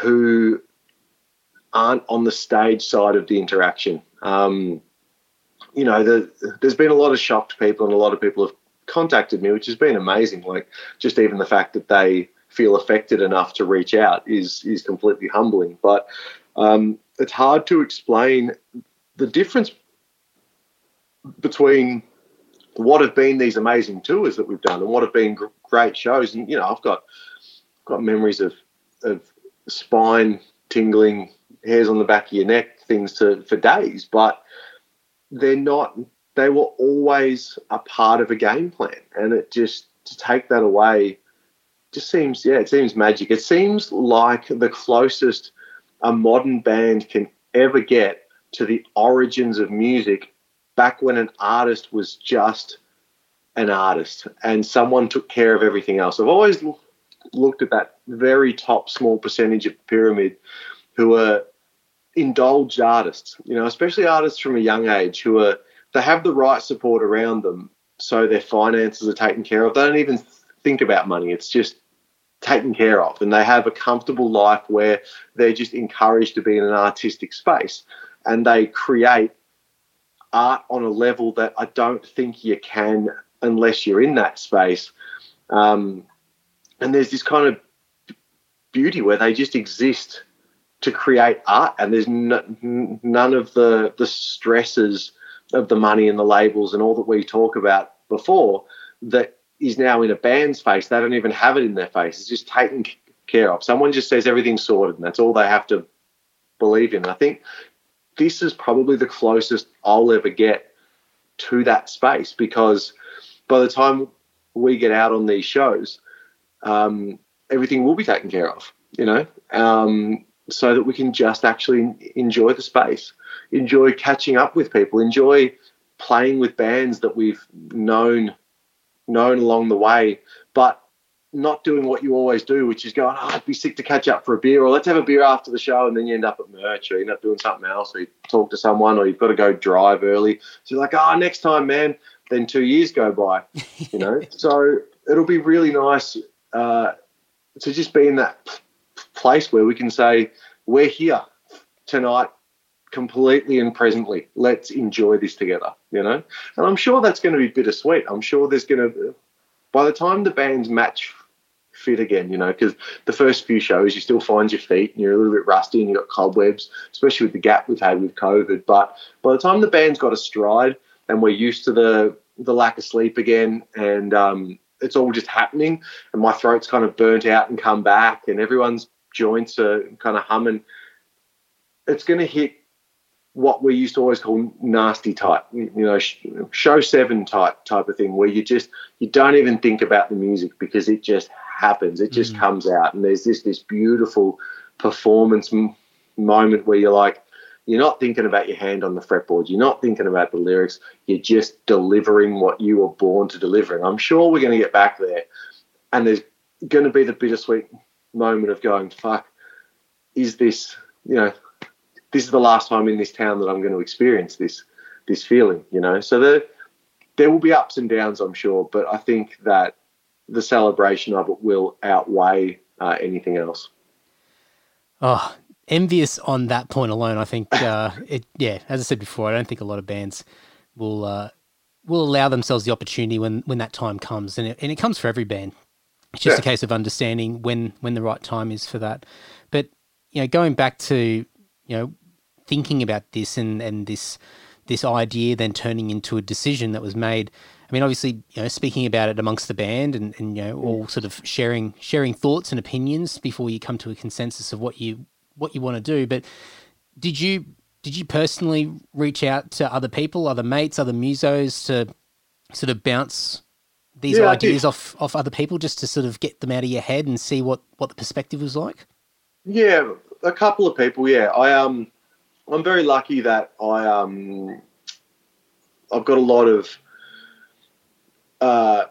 who aren't on the stage side of the interaction. Um, you know, the, there's been a lot of shocked people, and a lot of people have contacted me, which has been amazing. Like just even the fact that they feel affected enough to reach out is is completely humbling. But um, it's hard to explain the difference between what have been these amazing tours that we've done and what have been great shows. And you know, I've got got memories of of spine tingling, hairs on the back of your neck, things to for days, but they're not. They were always a part of a game plan, and it just to take that away just seems yeah, it seems magic. It seems like the closest a modern band can ever get to the origins of music back when an artist was just an artist and someone took care of everything else. I've always looked at that very top small percentage of the pyramid who are indulged artists, you know, especially artists from a young age who are they have the right support around them so their finances are taken care of. They don't even think about money. It's just taken care of and they have a comfortable life where they're just encouraged to be in an artistic space and they create art on a level that I don't think you can unless you're in that space. Um, and there's this kind of beauty where they just exist to create art and there's none of the the stresses of the money and the labels and all that we talk about before that is now in a band's face. They don't even have it in their face. It's just taken care of. Someone just says everything's sorted, and that's all they have to believe in. I think this is probably the closest I'll ever get to that space because by the time we get out on these shows, um, everything will be taken care of, you know, um, so that we can just actually enjoy the space, enjoy catching up with people, enjoy playing with bands that we've known known along the way. But not doing what you always do, which is going, oh, I'd be sick to catch up for a beer, or let's have a beer after the show, and then you end up at merch, or you end up doing something else, or you talk to someone, or you've got to go drive early. So you're like, oh, next time, man. Then two years go by, you know. so it'll be really nice uh, to just be in that place where we can say we're here tonight completely and presently. Let's enjoy this together, you know? And I'm sure that's going to be bittersweet. I'm sure there's going to, by the time the band's match fit again, you know, because the first few shows you still find your feet and you're a little bit rusty and you've got cobwebs, especially with the gap we've had with COVID. But by the time the band's got a stride and we're used to the, the lack of sleep again and um, it's all just happening and my throat's kind of burnt out and come back and everyone's joints are kind of humming, it's going to hit what we used to always call nasty type, you know, show seven type type of thing, where you just you don't even think about the music because it just happens, it just mm. comes out, and there's this this beautiful performance m- moment where you're like, you're not thinking about your hand on the fretboard, you're not thinking about the lyrics, you're just delivering what you were born to deliver, and I'm sure we're going to get back there, and there's going to be the bittersweet moment of going, fuck, is this, you know, this is the last time in this town that I'm going to experience this this feeling, you know. So there there will be ups and downs, I'm sure, but I think that the celebration of it will outweigh uh, anything else. Oh, envious on that point alone. I think uh, it. Yeah, as I said before, I don't think a lot of bands will uh, will allow themselves the opportunity when when that time comes, and it, and it comes for every band. It's just yeah. a case of understanding when when the right time is for that. But you know, going back to you know thinking about this and, and this this idea then turning into a decision that was made. I mean, obviously, you know, speaking about it amongst the band and, and you know, all sort of sharing sharing thoughts and opinions before you come to a consensus of what you what you want to do. But did you did you personally reach out to other people, other mates, other musos to sort of bounce these yeah, ideas off off other people just to sort of get them out of your head and see what what the perspective was like? Yeah, a couple of people. Yeah, I um I'm very lucky that I um I've got a lot of uh,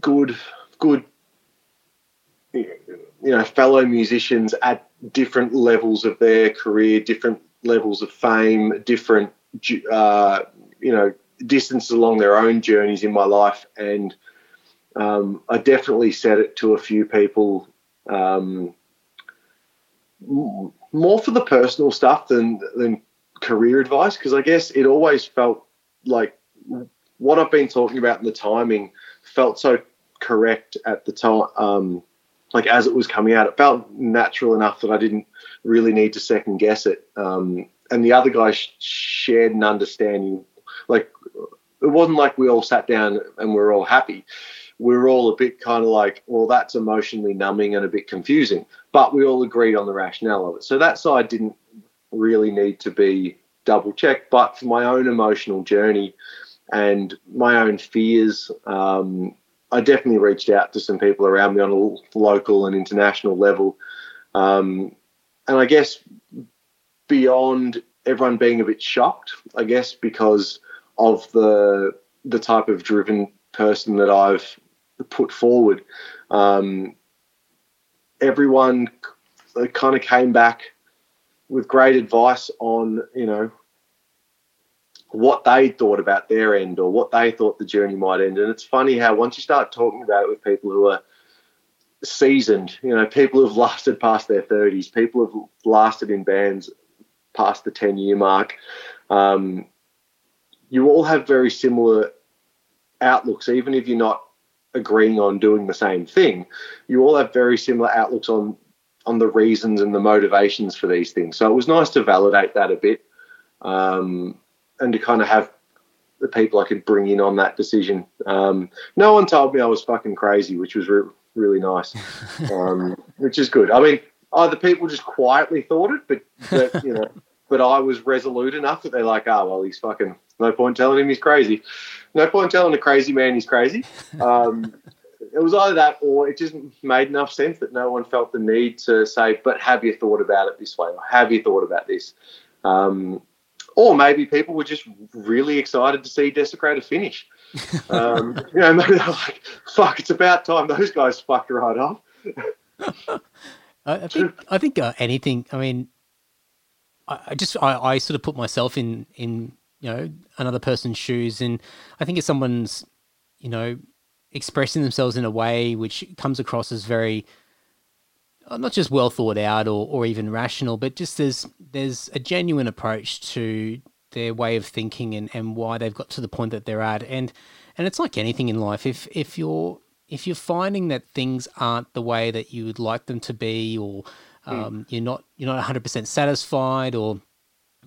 good good you know fellow musicians at different levels of their career, different levels of fame, different uh, you know distances along their own journeys in my life, and um, I definitely said it to a few people. Um, more for the personal stuff than than career advice because I guess it always felt like what I've been talking about in the timing felt so correct at the time. Um, like as it was coming out, it felt natural enough that I didn't really need to second guess it. Um, and the other guys shared an understanding. Like it wasn't like we all sat down and we are all happy we were all a bit kind of like, well, that's emotionally numbing and a bit confusing. But we all agreed on the rationale of it. So that side didn't really need to be double checked. But for my own emotional journey and my own fears, um, I definitely reached out to some people around me on a local and international level. Um, and I guess beyond everyone being a bit shocked, I guess because of the the type of driven person that I've put forward. Um, everyone kind of came back with great advice on, you know, what they thought about their end or what they thought the journey might end. And it's funny how once you start talking about it with people who are seasoned, you know, people who've lasted past their 30s, people who've lasted in bands past the 10 year mark, um, you all have very similar outlooks, even if you're not agreeing on doing the same thing, you all have very similar outlooks on on the reasons and the motivations for these things. So it was nice to validate that a bit, um, and to kind of have the people I could bring in on that decision. Um, no one told me I was fucking crazy, which was re- really nice, um, which is good. I mean, either people just quietly thought it, but, but you know, but I was resolute enough that they're like, oh well, he's fucking no point telling him he's crazy. No point telling a crazy man he's crazy. Um, it was either that or it just made enough sense that no one felt the need to say, but have you thought about it this way? Or have you thought about this? Um, or maybe people were just really excited to see Desecrator finish. Um, you know, maybe they're like, "Fuck, it's about time those guys fucked right off." I think I think uh, anything. I mean, I, I just I, I sort of put myself in in you know another person's shoes, and I think if someone's you know expressing themselves in a way which comes across as very uh, not just well thought out or, or even rational, but just there's there's a genuine approach to their way of thinking and, and why they've got to the point that they're at. And and it's like anything in life. If if you're if you're finding that things aren't the way that you would like them to be, or hmm. um, mm. you're not you're not 100 percent satisfied, or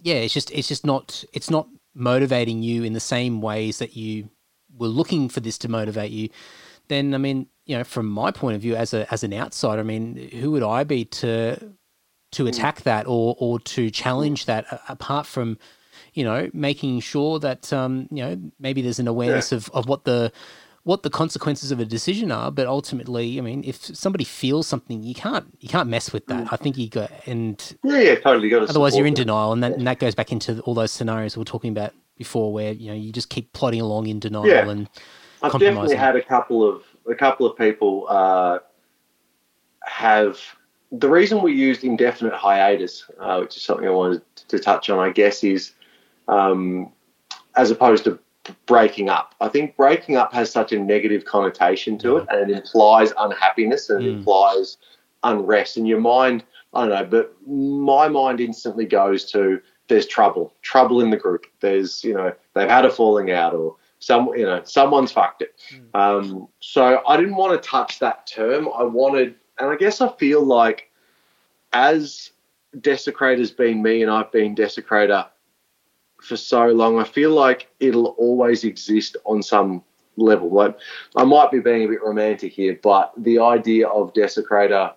yeah, it's just it's just not it's not motivating you in the same ways that you were looking for this to motivate you. Then I mean, you know, from my point of view as a as an outsider, I mean, who would I be to to hmm. attack that or or to challenge that apart from you know making sure that um, you know maybe there's an awareness yeah. of, of what the what the consequences of a decision are, but ultimately, I mean, if somebody feels something, you can't you can't mess with that. Mm. I think you got and yeah, yeah, totally got. Otherwise, you're in denial, and that and that goes back into all those scenarios we are talking about before, where you know you just keep plodding along in denial yeah. and. I've definitely had a couple of a couple of people uh, have the reason we used indefinite hiatus, uh, which is something I wanted to touch on, I guess, is um, as opposed to breaking up. I think breaking up has such a negative connotation to it, and it implies unhappiness and it mm. implies unrest. And your mind, I don't know, but my mind instantly goes to there's trouble, trouble in the group. There's, you know, they've had a falling out or some, you know, someone's fucked it. Mm. Um, so I didn't want to touch that term. I wanted, and I guess I feel like as Desecrator's been me and I've been Desecrator for so long, I feel like it'll always exist on some level. Like I might be being a bit romantic here, but the idea of Desecrator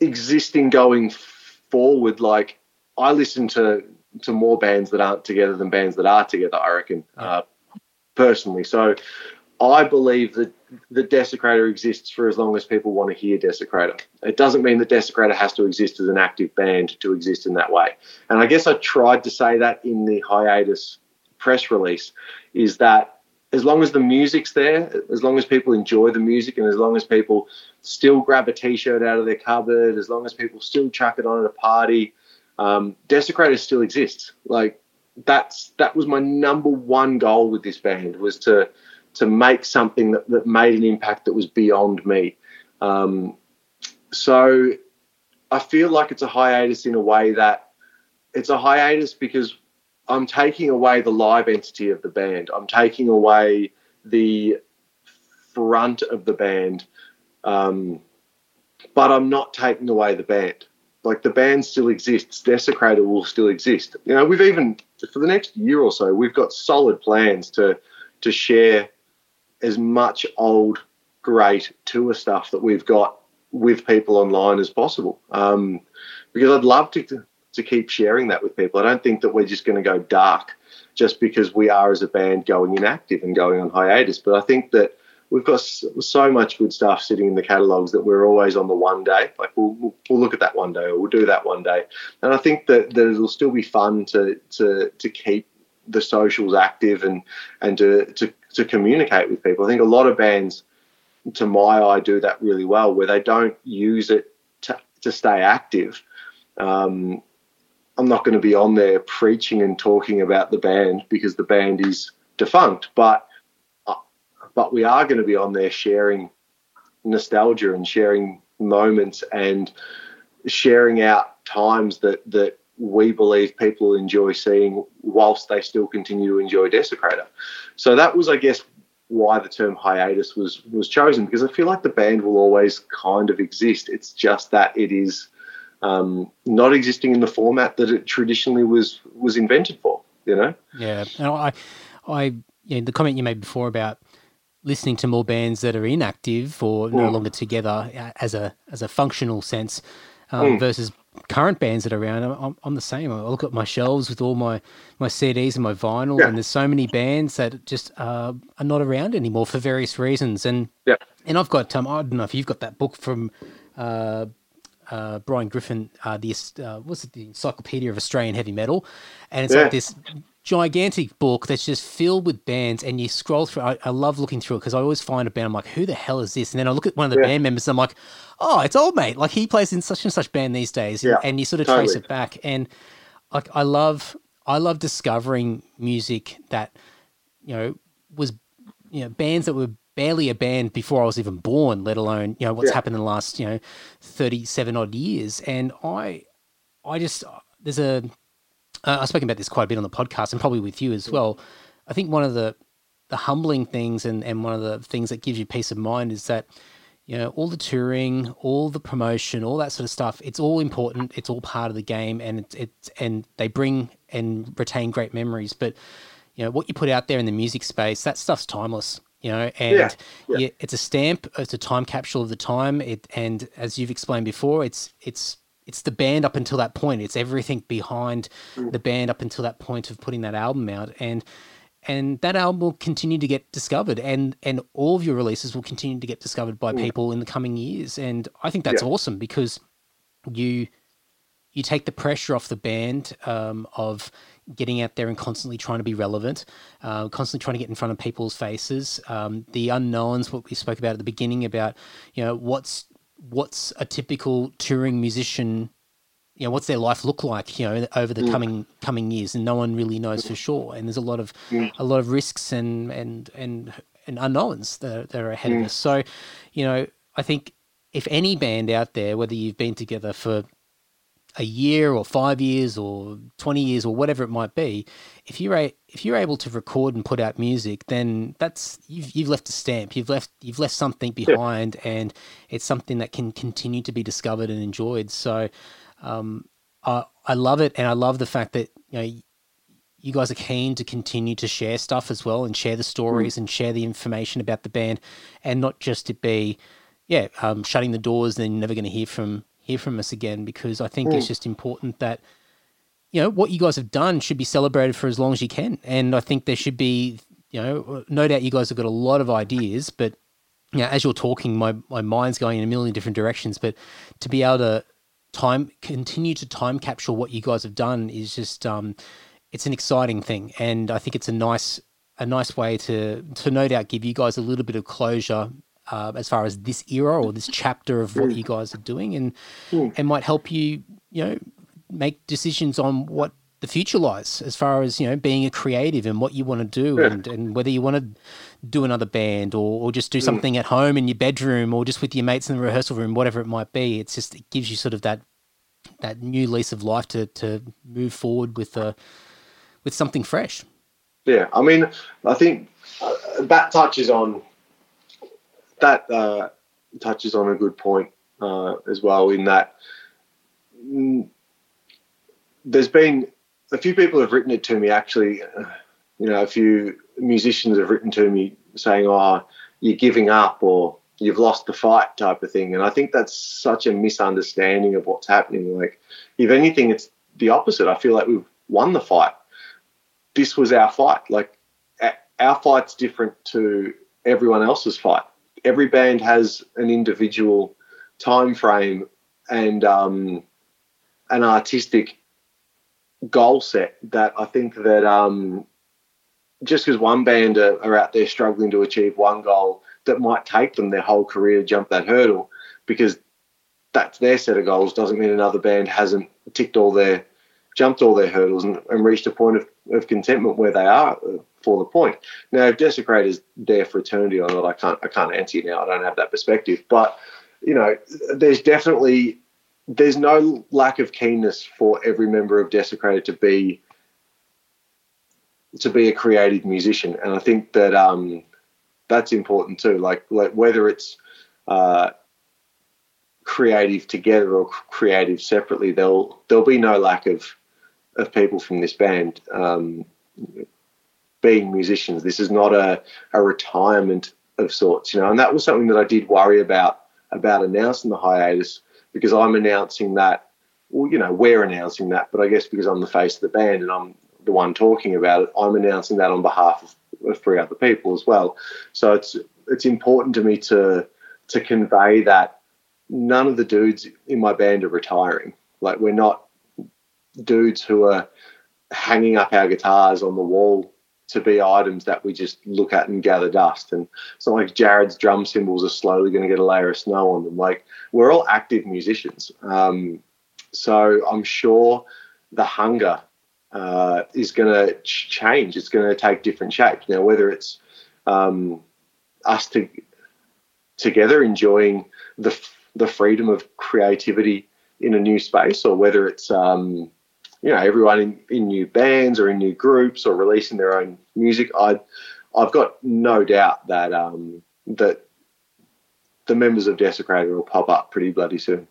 existing going forward, like I listen to to more bands that aren't together than bands that are together. I reckon uh, personally. So I believe that the Desecrator exists for as long as people want to hear Desecrator. It doesn't mean that Desecrator has to exist as an active band to exist in that way. And I guess I tried to say that in the hiatus press release is that as long as the music's there, as long as people enjoy the music, and as long as people still grab a t-shirt out of their cupboard, as long as people still chuck it on at a party, um, Desecrator still exists. Like that's that was my number one goal with this band was to to make something that, that made an impact that was beyond me. Um, so I feel like it's a hiatus in a way that it's a hiatus because I'm taking away the live entity of the band. I'm taking away the front of the band, um, but I'm not taking away the band. Like the band still exists. Desecrator will still exist. You know, we've even for the next year or so, we've got solid plans to to share as much old, great tour stuff that we've got with people online as possible. Um, because I'd love to to keep sharing that with people. I don't think that we're just going to go dark just because we are as a band going inactive and going on hiatus. But I think that we've got so much good stuff sitting in the catalogs that we're always on the one day. Like we'll, we'll, look at that one day or we'll do that one day. And I think that, that it'll still be fun to to to keep the socials active and and to, to to communicate with people. I think a lot of bands, to my eye, do that really well, where they don't use it to, to stay active. Um, I'm not going to be on there preaching and talking about the band because the band is defunct, but but we are going to be on there sharing nostalgia and sharing moments and sharing out times that that we believe people enjoy seeing whilst they still continue to enjoy Desecrator. So that was, I guess, why the term hiatus was was chosen because I feel like the band will always kind of exist. It's just that it is um, not existing in the format that it traditionally was was invented for. You know. Yeah, and I, I, yeah, the comment you made before about listening to more bands that are inactive or no mm. longer together as a as a functional sense um, mm. versus current bands that are around, I'm, I'm, the same. I look at my shelves with all my, my CDs and my vinyl, yeah. and there's so many bands that just uh, are not around anymore for various reasons. And yeah. and I've got um, I don't know if you've got that book from uh, uh, Brian Giffin, uh, the uh, what's it, the Encyclopedia of Australian Heavy Metal, and it's Yeah. like this gigantic book that's just filled with bands, and you scroll through. I, I love looking through it because I always find a band. I'm like, who the hell is this? And then I look at one of the Yeah. band members, and I'm like, oh, it's old mate. Like he plays in such and such band these days, and, Yeah, and you sort of trace it back. And like I love, I love discovering music that you know was you know bands that were barely a band before I was even born, let alone you know what's Yeah. happened in the last you know thirty seven odd years. And I, I just uh, there's a uh, I've spoken about this quite a bit on the podcast and probably with you as well. I think one of the the humbling things and, and one of the things that gives you peace of mind is that you know all the touring, all the promotion, all that sort of stuff. It's all important. It's all part of the game, and it's it's and they bring and retain great memories. But you know what you put out there in the music space, that stuff's timeless. You know, and Yeah, yeah. yeah, it's a stamp. It's a time capsule of the time. It and as you've explained before, it's it's it's the band up until that point. It's everything behind Mm. the band up until that point of putting that album out, and and that album will continue to get discovered, and and all of your releases will continue to get discovered by people in the coming years. And I think that's Mm. Yeah. awesome because you you take the pressure off the band um, of getting out there and constantly trying to be relevant, uh, constantly trying to get in front of people's faces. Um, the unknowns, what we spoke about at the beginning about, you know, what's what's a typical touring musician, you know, what's their life look like, you know, over the mm. coming coming years, and no one really knows for sure. And there's a lot of mm. a lot of risks and and and and unknowns that that are ahead of mm. us. So, you know, I think if any band out there, whether you've been together for a year or five years or 20 years or whatever it might be if you're a, if you're able to record and put out music then that's you've, you've left a stamp. You've left you've left something behind and it's something that can continue to be discovered and enjoyed. So um, I, I love it and I love the fact that you know you guys are keen to continue to share stuff as well and share the stories and share the information about the band and not just to be yeah um, shutting the doors and then you're never going to hear from hear from us again because I think it's just important that you know what you guys have done should be celebrated for as long as you can. And I think there should be you know no doubt you guys have got a lot of ideas but you know, as you're talking my, my mind's going in a million different directions. But to be able to time continue to time capture what you guys have done is just um it's an exciting thing. And I think it's a nice a nice way to to no doubt give you guys a little bit of closure uh, as far as this era or this chapter of what you guys are doing. And and might help you you know make decisions on what the future lies as far as you know being a creative and what you want to do and, and whether you want to do another band or, or just do something at home in your bedroom or just with your mates in the rehearsal room whatever it might be. It's just it gives you sort of that that new lease of life to to move forward with uh with something fresh. Yeah, I mean, I think uh, that touches on that uh, touches on a good point uh, as well. In that, mm, there's been a few people have written it to me. Actually, uh, you know, a few musicians have written to me saying, "Oh, you're giving up," or "You've lost the fight," type of thing. And I think that's such a misunderstanding of what's happening. Like, if anything, it's the opposite. I feel like we've won the fight this was our fight. Like our fight's different to everyone else's fight. Every band has an individual time frame and um, an artistic goal set that I think that um, just because one band are, are out there struggling to achieve one goal that might take them their whole career to jump that hurdle because that's their set of goals doesn't mean another band hasn't ticked all their jumped all their hurdles and, and reached a point of, of contentment where they are uh, for the point. Now, if Desecrator is there for eternity or not, I can't I can't answer you now. I don't have that perspective. But you know, there's definitely there's no lack of keenness for every member of Desecrator to be to be a creative musician, and I think that um, that's important too. Like, like whether it's uh, creative together or creative separately, there'll there'll be no lack of of people from this band um, being musicians. This is not a, a retirement of sorts, you know. And that was something that I did worry about about announcing the hiatus because I'm announcing that. Well, you know, we're announcing that, but I guess because I'm the face of the band and I'm the one talking about it, I'm announcing that on behalf of, three other people as well. So it's it's important to me to to convey that none of the dudes in my band are retiring. Like we're not dudes who are hanging up our guitars on the wall to be items that we just look at and gather dust. And it's not like Jared's drum cymbals are slowly going to get a layer of snow on them. Like we're all active musicians. Um, so I'm sure the hunger uh, is going to change. It's going to take different shapes. Now, whether it's um, us to, together enjoying the the freedom of creativity in a new space, or whether it's um, you know everyone in, in new bands or in new groups or releasing their own music, I I've got no doubt that um, that the members of Desecrator will pop up pretty bloody soon.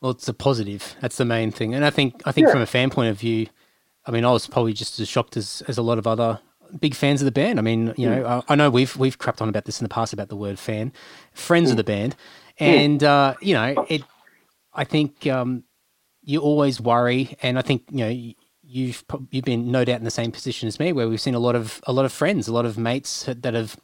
Well, it's a positive. That's the main thing, and I think I think yeah. from a fan point of view, I mean, I was probably just as shocked as as a lot of other big fans of the band. I mean, you know, mm. I, I, know we've we've crapped on about this in the past about the word fan, friends mm. of the band, and uh, you know, it. I think um, you always worry, and I think you know you've you've been no doubt in the same position as me, where we've seen a lot of a lot of friends, a lot of mates that have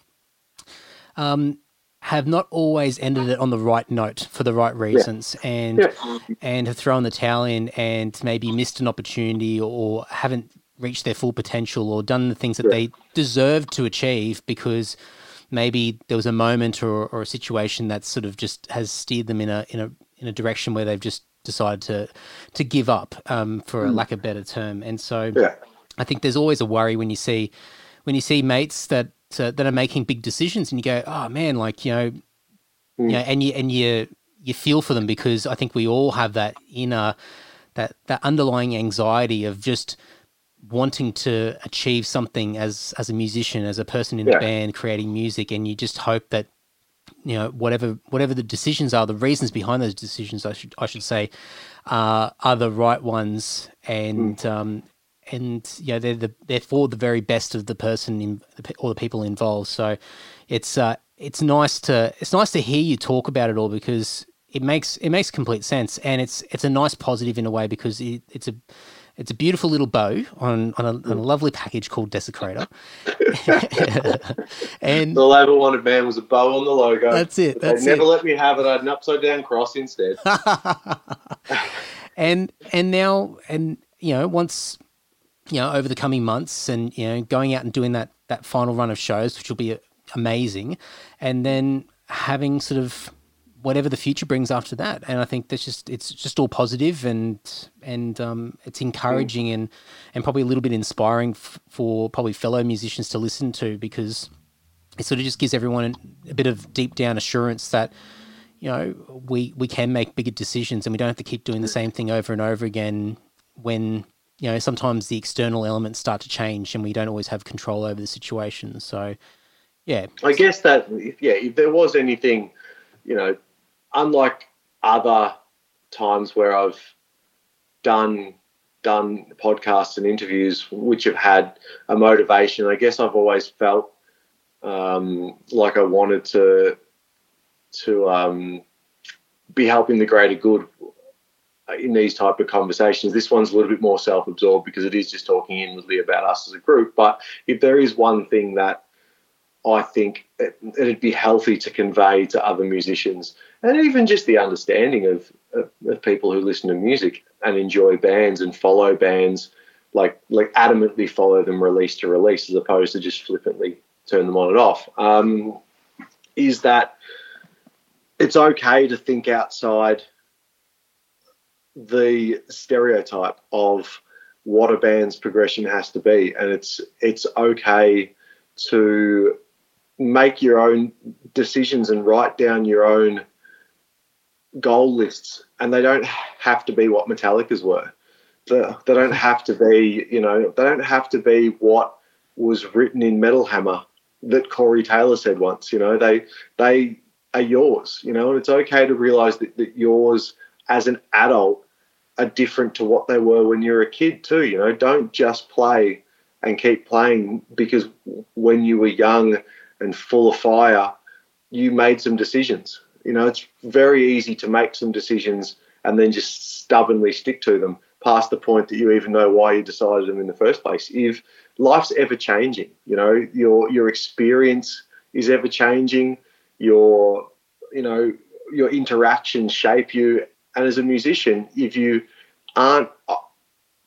um, have not always ended it on the right note for the right reasons yeah. and yeah. and have thrown the towel in and maybe missed an opportunity or haven't reached their full potential or done the things that yeah. they deserved to achieve because maybe there was a moment or, or a situation that sort of just has steered them in a in a in a direction where they've just decided to to give up um, for a lack of better term and so I think there's always a worry when you see when you see mates that uh, that are making big decisions, and you go, oh man, like you know, mm. you know, and you and you you feel for them because I think we all have that inner that that underlying anxiety of just wanting to achieve something as as a musician, as a person in yeah. a band creating music, and you just hope that you know whatever whatever the decisions are, the reasons behind those decisions, I should I should say, uh, are the right ones, and mm. um, and you know they're the, they're for the very best of the person in, or the people involved. So it's uh, it's nice to it's nice to hear you talk about it all because it makes it makes complete sense and it's it's a nice positive in a way because it, it's a it's a beautiful little bow on on a, on a mm. lovely package called Desecrator. and the label wanted man was a bow on the logo. That's it. That's they never let me have it. I had an upside down cross instead. and and now and you know once you know, over the coming months and, you know, going out and doing that, that final run of shows, which will be uh, amazing. And then having sort of whatever the future brings after that. And I think that's just, it's just all positive and, and, um, it's encouraging and, and probably a little bit inspiring f- for probably fellow musicians to listen to because it sort of just gives everyone a bit of deep down assurance that, you know, we, we can make bigger decisions and we don't have to keep doing the same thing over and over again when you know, sometimes the external elements start to change and we don't always have control over the situation. So, yeah. I guess that, yeah, if there was anything, you know, unlike other times where I've done done podcasts and interviews which have had a motivation, I guess I've always felt um, like I wanted to to um, be helping the greater good in these type of conversations. This one's a little bit more self-absorbed because it is just talking inwardly about us as a group. But if there is one thing that I think it, would be healthy to convey to other musicians, and even just the understanding of, of, of people who listen to music and enjoy bands and follow bands, like like adamantly follow them release to release, as opposed to just flippantly turn them on and off, um, is that it's okay to think outside the stereotype of what a band's progression has to be, and it's it's okay to make your own decisions and write down your own goal lists, and they don't have to be what Metallica's were. They, don't have to be, you know, they don't have to be what was written in Metal Hammer that Corey Taylor said once. You know, they they are yours. You know, and it's okay to realize that, that yours as an adult are different to what they were when you were a kid too. You know, don't just play and keep playing because when you were young and full of fire, you made some decisions. You know, it's very easy to make some decisions and then just stubbornly stick to them past the point that you even know why you decided them in the first place. If life's ever changing, you know, your your experience is ever changing, your you know, your interactions shape you. And as a musician, if you aren't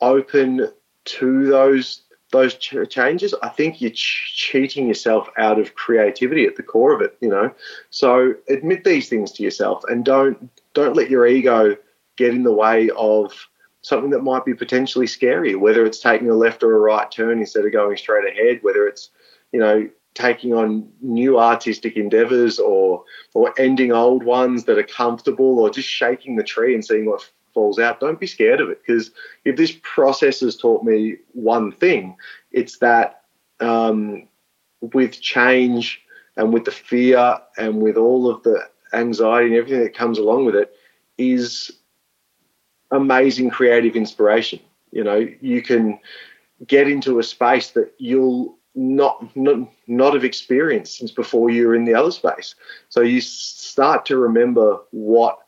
open to those those ch- changes, I think you're ch- cheating yourself out of creativity at the core of it. You know, so admit these things to yourself and don't don't let your ego get in the way of something that might be potentially scary. Whether it's taking a left or a right turn instead of going straight ahead, whether it's you know taking on new artistic endeavors or or ending old ones that are comfortable or just shaking the tree and seeing what falls out, don't be scared of it. Because if this process has taught me one thing, it's that um, with change and with the fear and with all of the anxiety and everything that comes along with it, is amazing creative inspiration. You know, you can get into a space that you'll not, not not have experienced since before you were in the other space. So you start to remember what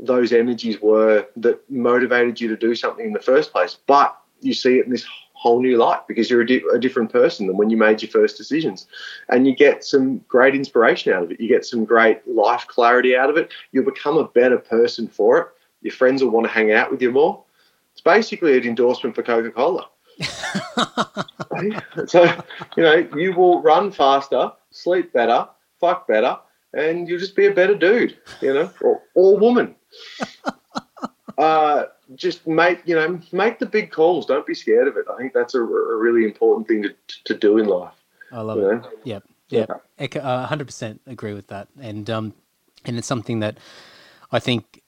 those energies were that motivated you to do something in the first place. But you see it in this whole new light because you're a, di- a, different person than when you made your first decisions. And you get some great inspiration out of it. You get some great life clarity out of it. You'll become a better person for it. Your friends will want to hang out with you more. It's basically an endorsement for Coca Cola. so, you know, you will run faster, sleep better, fuck better, and you'll just be a better dude, you know, or, or woman. uh, just make you know make the big calls. Don't be scared of it. I think that's a, a really important thing to to do in life. I love it. Know? Yep, yep. Uh, hundred percent agree with that. And um, and it's something that I think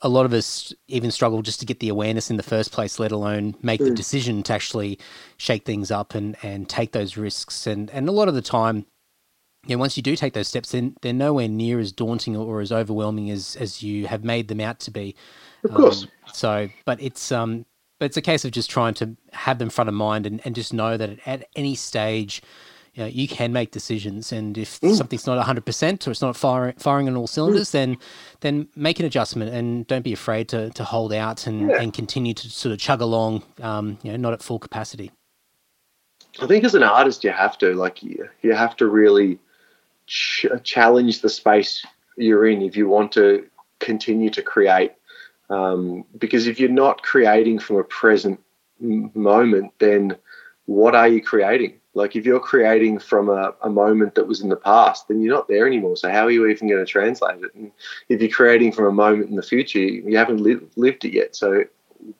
a lot of us even struggle just to get the awareness in the first place, let alone make mm. the decision to actually shake things up and and take those risks. And and a lot of the time know, once you do take those steps, then they're nowhere near as daunting or as overwhelming as as you have made them out to be. Of course. Um, so, but it's um, but it's a case of just trying to have them front of mind and, and just know that at any stage, you know, you can make decisions. And if mm. something's not hundred percent or it's not firing firing on all cylinders, mm. then then make an adjustment and don't be afraid to to hold out and yeah. and continue to sort of chug along. Um, you know, not at full capacity. I think as an artist, you have to like you, you have to really ch- challenge the space you're in if you want to continue to create. Um, because if you're not creating from a present m- moment, then what are you creating? Like if you're creating from a, a, moment that was in the past, then you're not there anymore. So how are you even going to translate it? And if you're creating from a moment in the future, you haven't li- lived it yet. So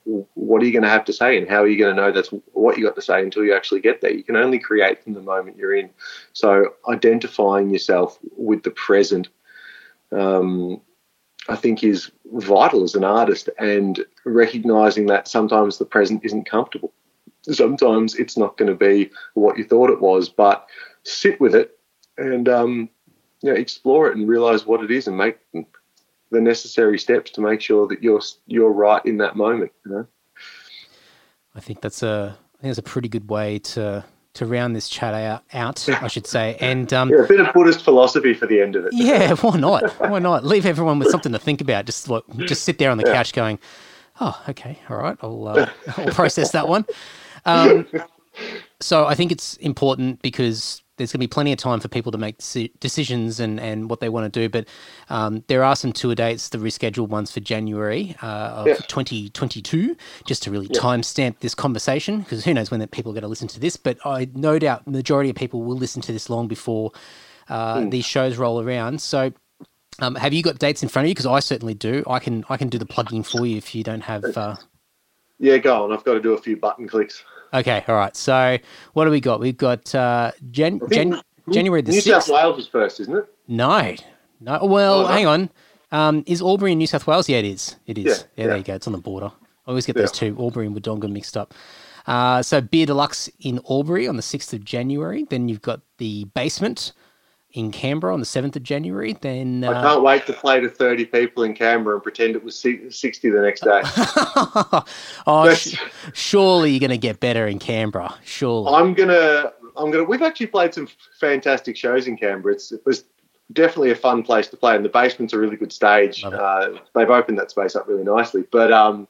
what are you going to have to say and how are you going to know that's what you got to say until you actually get there? You can only create from the moment you're in. So identifying yourself with the present um, i think is vital as an artist and recognizing that sometimes the present isn't comfortable. Sometimes it's not going to be what you thought it was but sit with it and um, explore it and realize what it is and make the necessary steps to make sure that you're you're right in that moment. You know? I think that's a I think that's a pretty good way to to round this chat out, out I should say. And um, yeah, a bit of Buddhist philosophy for the end of it. Yeah, why not? Why not? Leave everyone with something to think about. Just like, just sit there on the yeah. couch going, "Oh, okay, all right, I'll uh, I'll process that one." Um, so I think it's important because there's going to be plenty of time for people to make decisions and, and what they want to do. But um, there are some tour dates, the rescheduled ones for January uh, of yeah. 2022, just to really timestamp this conversation, because who knows when people are going to listen to this. But I no doubt majority of people will listen to this long before uh, mm. these shows roll around. So um, have you got dates in front of you? Because I certainly do. I can I can do the plugging for you if you don't have. Uh... Yeah, go on. I've got to do a few button clicks. Okay, all right. So what do we got? We've got uh, Jan- Jan- January the New 6th. South Wales is first, isn't it? No, no. Well, oh, hang on. Um, is Albury in New South Wales? Yeah, it is. It is. Yeah, yeah, yeah. there you go. It's on the border. I always get those two, Albury and Wodonga, mixed up. Uh, so Beer Deluxe in Albury on the 6th of January. Then you've got the Basement in Canberra on the 7th of January. Then uh, I can't wait to play to 30 people in Canberra and pretend it was 60 the next day. oh, sh- surely you're going to get better in Canberra. Surely. I'm going to I'm going to we've actually played some fantastic shows in Canberra. It's, it was definitely a fun place to play and the basement's a really good stage. Uh, they've opened that space up really nicely. But um,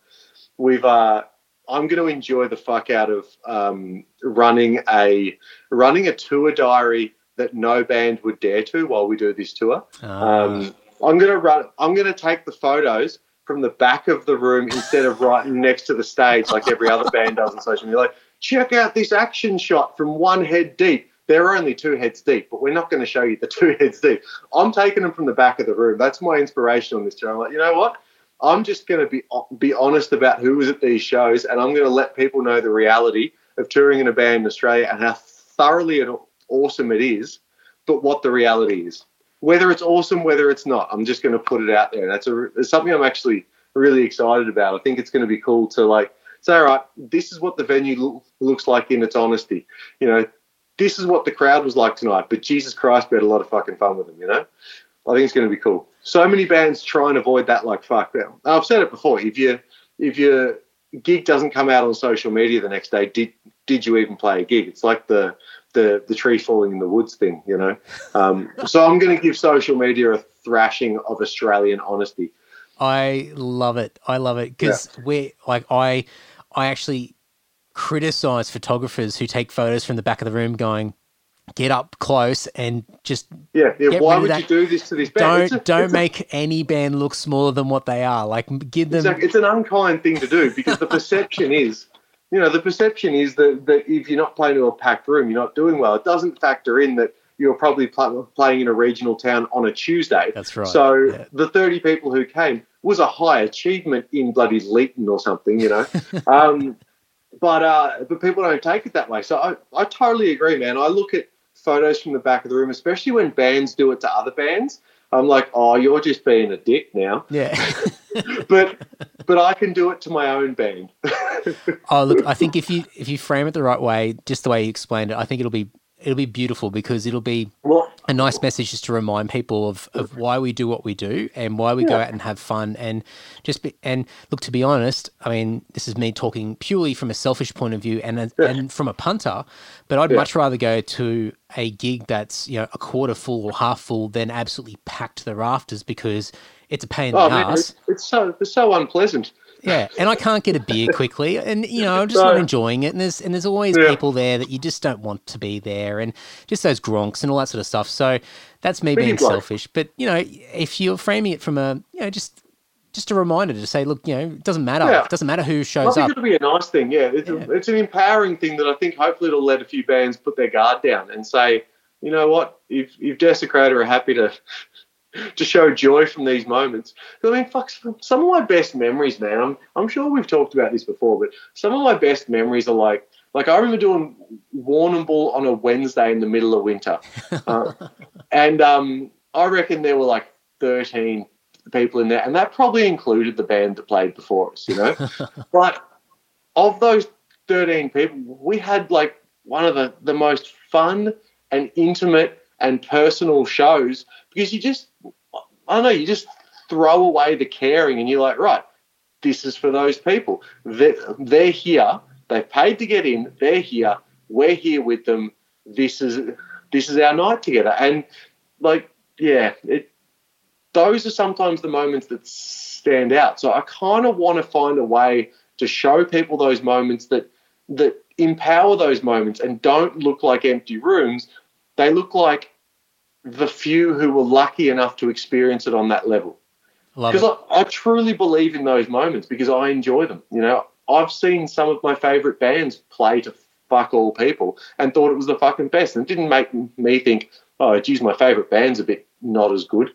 we've uh, I'm going to enjoy the fuck out of um, running a running a tour diary that no band would dare to while we do this tour. Ah. Um, I'm gonna run. I'm gonna take the photos from the back of the room instead of right next to the stage like every other band does on social media. Like, check out this action shot from one head deep. There are only two heads deep, but we're not going to show you the two heads deep. I'm taking them from the back of the room. That's my inspiration on this tour. I'm like, you know what? I'm just going to be be honest about who was at these shows, and I'm going to let people know the reality of touring in a band in Australia and how thoroughly and awesome it is, but what the reality is whether it's awesome, whether it's not, I'm just going to put it out there. That's a it's something I'm actually really excited about. I think it's going to be cool to like say, all right, this is what the venue lo- looks like in its honesty. You know, this is what the crowd was like tonight. But Jesus Christ, we had a lot of fucking fun with them. You know, I think it's going to be cool. So many bands try and avoid that like fuck. I've said it before. If you if your gig doesn't come out on social media the next day, did did you even play a gig? It's like the the the tree falling in the woods thing, you know. Um, so I'm going to give social media a thrashing of Australian honesty. I love it. I love it because yeah. we like I I actually criticize photographers who take photos from the back of the room, going, get up close and just yeah yeah why would you do this to this band don't a, don't make a, any band look smaller than what they are like give them it's, it's an unkind thing to do because the perception is you know, the perception is that, that if you're not playing to a packed room, you're not doing well. It doesn't factor in that you're probably pl- playing in a regional town on a Tuesday. That's right. So yeah. the 30 people who came was a high achievement in bloody Leeton or something, you know. um, but uh, but people don't take it that way. So I, I totally agree, man. I look at photos from the back of the room, especially when bands do it to other bands. I'm like, oh, you're just being a dick now. Yeah. but but I can do it to my own band. oh, look, I think if you if you frame it the right way, just the way you explained it, I think it'll be it'll be beautiful because it'll be a nice message just to remind people of, of why we do what we do and why we yeah. go out and have fun and just be, and look to be honest I mean this is me talking purely from a selfish point of view and a, yeah. and from a punter but I'd yeah. much rather go to a gig that's you know a quarter full or half full than absolutely packed to the rafters because it's a pain in oh, the man, ass. It's, it's so it's so unpleasant. Yeah, and I can't get a beer quickly, and you know I'm just not enjoying it. And there's and there's always yeah. people there that you just don't want to be there, and just those gronks and all that sort of stuff. So that's me being selfish. But you know, if you're framing it from a you know just just a reminder to say, look, you know, it doesn't matter. Yeah. It doesn't matter who shows up. I think it'll be a nice thing. Yeah, it's, yeah. A, it's an empowering thing that I think hopefully it'll let a few bands put their guard down and say, you know what, if if Desecrator are happy to to show joy from these moments. I mean, fuck, some of my best memories, man. I'm, I'm sure we've talked about this before, but some of my best memories are like, like I remember doing Warrnambool on a Wednesday in the middle of winter, uh, and um, I reckon there were like 13 people in there, and that probably included the band that played before us, you know. but of those 13 people, we had like one of the, the most fun and intimate and personal shows because you just I don't know, you just throw away the caring and you're like, right, this is for those people. They're, they're here. They've paid to get in. They're here. We're here with them. This is this is our night together. And like, yeah, it, those are sometimes the moments that stand out. So I kind of want to find a way to show people those moments that that empower those moments and don't look like empty rooms. They look like the few who were lucky enough to experience it on that level. Because I, I, truly believe in those moments because I enjoy them. You know, I've seen some of my favorite bands play to fuck all people and thought it was the fucking best. And it didn't make me think, oh, geez, my favorite band's a bit not as good.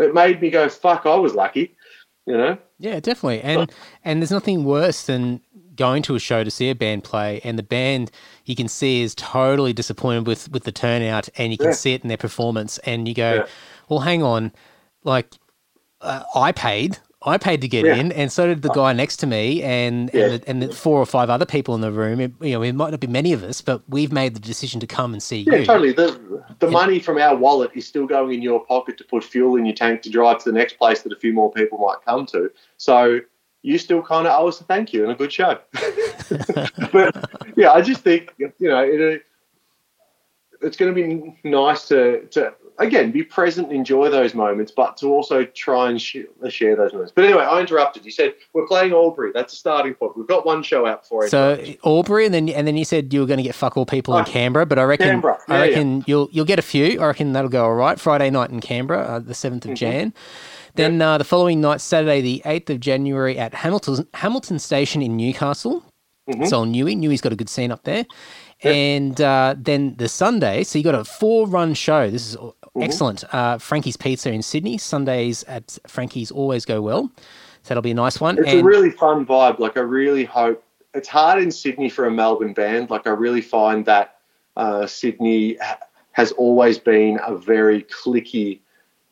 It made me go, fuck, I was lucky. You know? Yeah, definitely. And and there's nothing worse than going to a show to see a band play and the band you can see is totally disappointed with with the turnout and you can yeah. see it in their performance and you go yeah. well hang on like uh, i paid I paid to get yeah. in, and so did the guy next to me, and and, the, and, the, four or five other people in the room. It, you know, it might not be many of us, but we've made the decision to come and see yeah, you. totally. The the money from our wallet is still going in your pocket to put fuel in your tank to drive to the next place that a few more people might come to. So you still kind of owe us a thank you and a good show. but yeah, I just think you know it, it's going to be nice to to again be present, and enjoy those moments, but to also try and sh- share those moments. But anyway, I interrupted. You said we're playing Albury. That's a starting point. We've got one show out for it. So Albury, and then and then you said you were going to get fuck all people in Oh, Canberra, but I reckon Canberra. I Yeah, reckon you'll you'll get a few. I reckon that'll go all right. Friday night in Canberra, uh, the 7th Mm-hmm. of Jan. Then uh, the following night, Saturday, the eighth of January, at Hamilton Hamilton Station in Newcastle. Mm-hmm. So Newey, Newey's got a good scene up there. And uh, then the Sunday, so you got a four run show. This is Mm-hmm. excellent. Uh, Frankie's Pizza in Sydney. Sundays at Frankie's always go well. So that'll be a nice one. It's a really fun vibe. Like I really hope it's hard in Sydney for a Melbourne band. Like I really find that uh, Sydney has always been a very clicky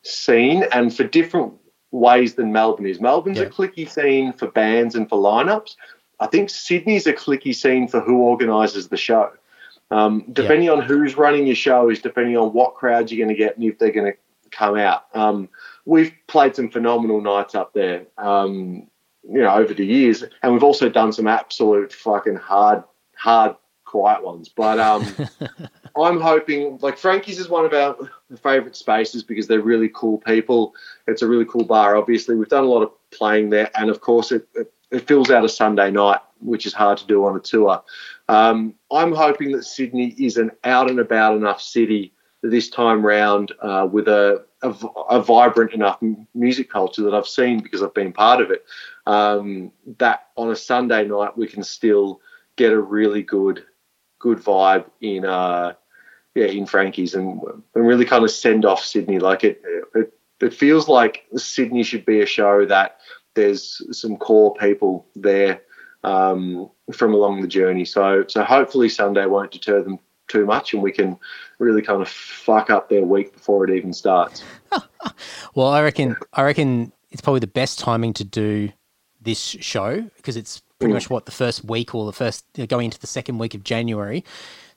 scene, and for different ways than Melbourne is. Melbourne's Yeah. a clicky scene for bands and for lineups. I think Sydney's a clicky scene for who organises the show. Um, depending on who's running your show is depending on what crowds you're going to get and if they're going to come out. Um, we've played some phenomenal nights up there, um, you know, over the years, and we've also done some absolute fucking hard, hard, quiet ones. But um, I'm hoping, like Frankie's is one of our favourite spaces because they're really cool people. It's a really cool bar. Obviously, we've done a lot of playing there, and of course, it, it, it fills out a Sunday night, which is hard to do on a tour. Um, I'm hoping that Sydney is an out and about enough city this time round uh, with a, a, a vibrant enough music culture that I've seen because I've been part of it. Um, that on a Sunday night we can still get a really good good vibe in uh, yeah in Frankie's and, and really kind of send off Sydney. Like it, it it feels like Sydney should be a show that there's some core people there um, from along the journey. So so hopefully Sunday won't deter them too much, and we can really kind of fuck up their week before it even starts. Well, I reckon I reckon it's probably the best timing to do this show because it's Mm. pretty much what the first week or the first going into the second week of January.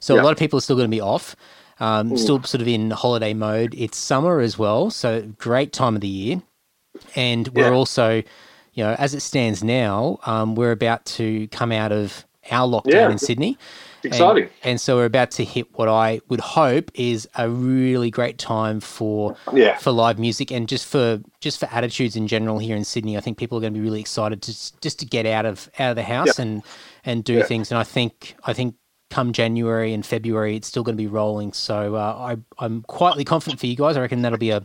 So Yeah. a lot of people are still going to be off, um, still sort of in holiday mode. It's summer as well, so great time of the year, and we're Yeah. also, you know, as it stands now, um, we're about to come out of our lockdown Yeah. in Sydney. Exciting. And, and so we're about to hit what I would hope is a really great time for Yeah. for live music and just for just for attitudes in general here in Sydney. I think people are going to be really excited to just to get out of out of the house and and do Yeah. things. And I think I think come January and February, it's still going to be rolling. So uh, I I'm quietly confident for you guys. I reckon that'll be a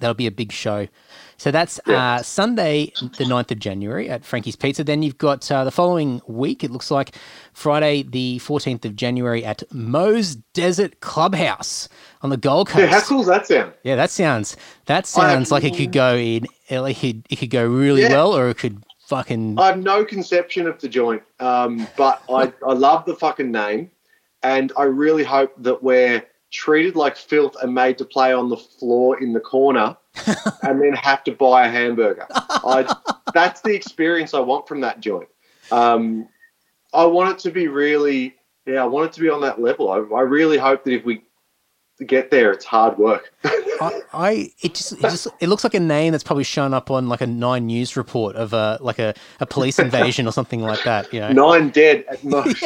that'll be a big show. So that's Yeah. uh, Sunday, the 9th of January at Frankie's Pizza. Then you've got uh, the following week, it looks like Friday, the 14th of January at Moe's Desert Clubhouse on the Gold Coast. Yeah, how cool does that sound? Yeah, that sounds that sounds like it could go in. It, could- it could go really Yeah. well, or it could fucking. I have no conception of the joint, um, but I, I love the fucking name, and I really hope that we're treated like filth and made to play on the floor in the corner, and then have to buy a hamburger. I, that's the experience I want from that joint. Um, I want it to be really, yeah, I want it to be on that level. I, I really hope that if we get there, it's hard work. I, I it just it just it looks like a name that's probably shown up on like a Nine News report of a like a, a police invasion or something like that. You know. Nine dead at Moe's.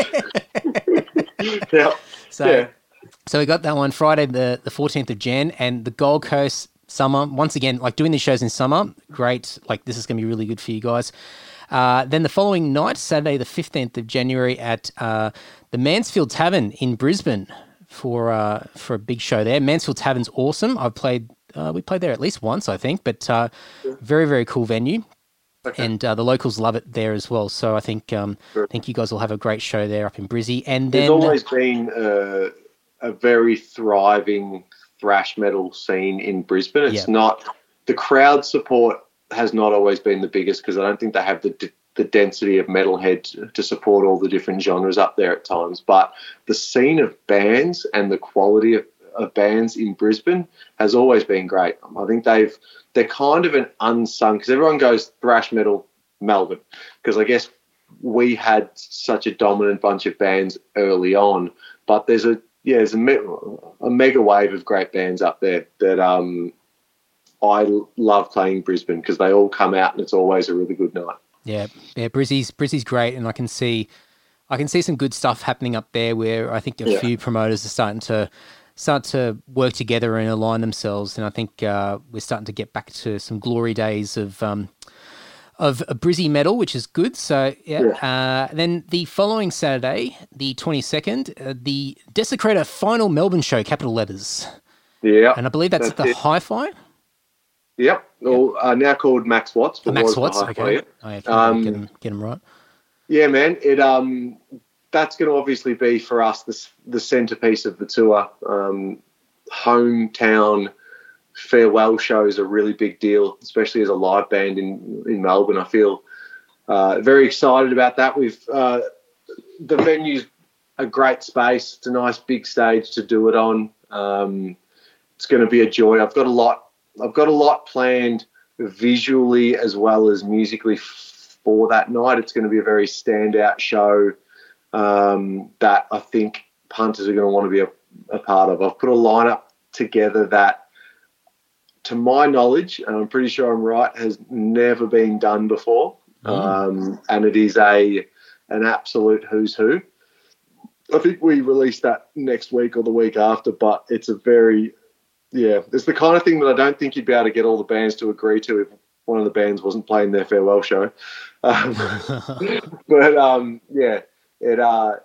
yeah. So yeah. so we got that one Friday the the fourteenth of Jan and the Gold Coast summer once again like doing these shows in summer great like this is going to be really good for you guys. Uh, then the following night, Saturday the fifteenth of January at uh, the Mansfield Tavern in Brisbane for uh, for a big show there. Mansfield Tavern's awesome. I've played uh, we played there at least once I think, but uh, very very cool venue Okay. and uh, the locals love it there as well. So I think um, I think you guys will have a great show there up in Brizzy. And There's always been a, a very thriving thrash metal scene in Brisbane. It's Yeah. not the crowd support has not always been the biggest because I don't think they have the d- the density of metalhead to support all the different genres up there at times. But the scene of bands and the quality of, of bands in Brisbane has always been great. I think they've they're kind of an unsung because everyone goes thrash metal Melbourne because I guess we had such a dominant bunch of bands early on, but there's a yeah, there's a, me- a mega wave of great bands up there that um, I love playing Brisbane because they all come out and it's always a really good night. Yeah, yeah, Brizzy's Brizzy's great, and I can see, I can see some good stuff happening up there. Where I think a Yeah. few promoters are starting to start to work together and align themselves. And I think uh, we're starting to get back to some glory days of um, of a Brizzy metal, which is good. So yeah. yeah. Uh, then the following Saturday, the twenty second, uh, the Desecrator final Melbourne show, capital letters. Yeah, and I believe that's, that's at the Hi-Fi. Yep, well, uh, now called Max Watts. But Max Watts, okay. Oh, yeah, um, get, him, get him right. Yeah, man. It um, that's going to obviously be for us the the centerpiece of the tour. Um, hometown farewell show is a really big deal, especially as a live band in in Melbourne. I feel uh, very excited about that. We've uh, the venue's a great space. It's a nice big stage to do it on. Um, it's going to be a joy. I've got a lot. I've got a lot planned visually as well as musically for that night. It's going to be a very standout show um, that I think punters are going to want to be a, a part of. I've put a lineup together that to my knowledge, and I'm pretty sure I'm right, has never been done before. Mm. Um, and it is a an absolute who's who. I think we release that next week or the week after, but it's a very yeah, it's the kind of thing that I don't think you'd be able to get all the bands to agree to if one of the bands wasn't playing their farewell show. Um, but um, yeah, it. Uh,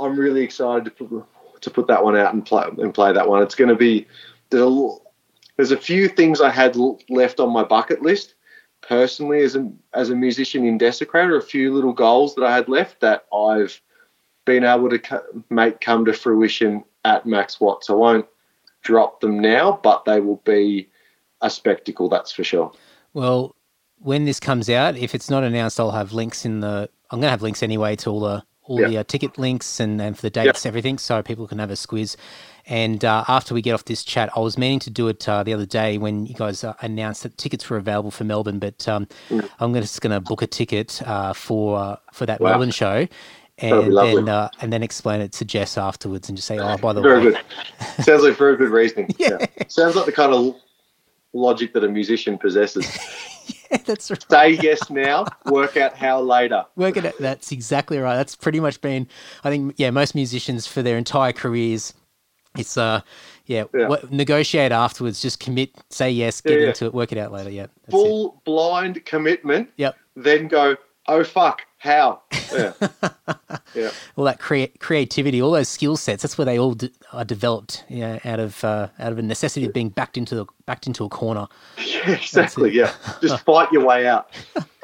I'm really excited to put, to put that one out and play and play that one. It's going to be there's a, there's a few things I had left on my bucket list personally as a as a musician in Desecrator. A few little goals that I had left that I've been able to make come to fruition at Max Watts. I won't drop them now, but they will be a spectacle. That's for sure. Well, when this comes out, if it's not announced, I'll have links in the. I'm going to have links anyway to all the all yep. the uh, ticket links and, and for the dates, yep. everything, so people can have a squiz. And uh, after we get off this chat, I was meaning to do it uh, the other day when you guys uh, announced that tickets were available for Melbourne, but um, mm. I'm just going to book a ticket uh, for uh, for that wow. Melbourne show. And then, uh, and then explain it to Jess afterwards, and just say, "Oh, by the very way, good. Sounds like very good reasoning. yeah. yeah. sounds like the kind of logic that a musician possesses. yeah, that's right. Say yes now, work out how later. Work it out. That's exactly right. That's pretty much been, I think, yeah, most musicians for their entire careers, it's, uh, yeah, yeah. What, negotiate afterwards, just commit, say yes, get yeah, into it, work it out later. Yeah. Full it. blind commitment. Yep. Then go, oh, fuck, how? Yeah. yeah. All that crea- creativity, all those skill sets, that's where they all de- are developed yeah, out of uh, out of a necessity of being backed into the, backed into a corner. Yeah, exactly. Yeah. Just fight your way out.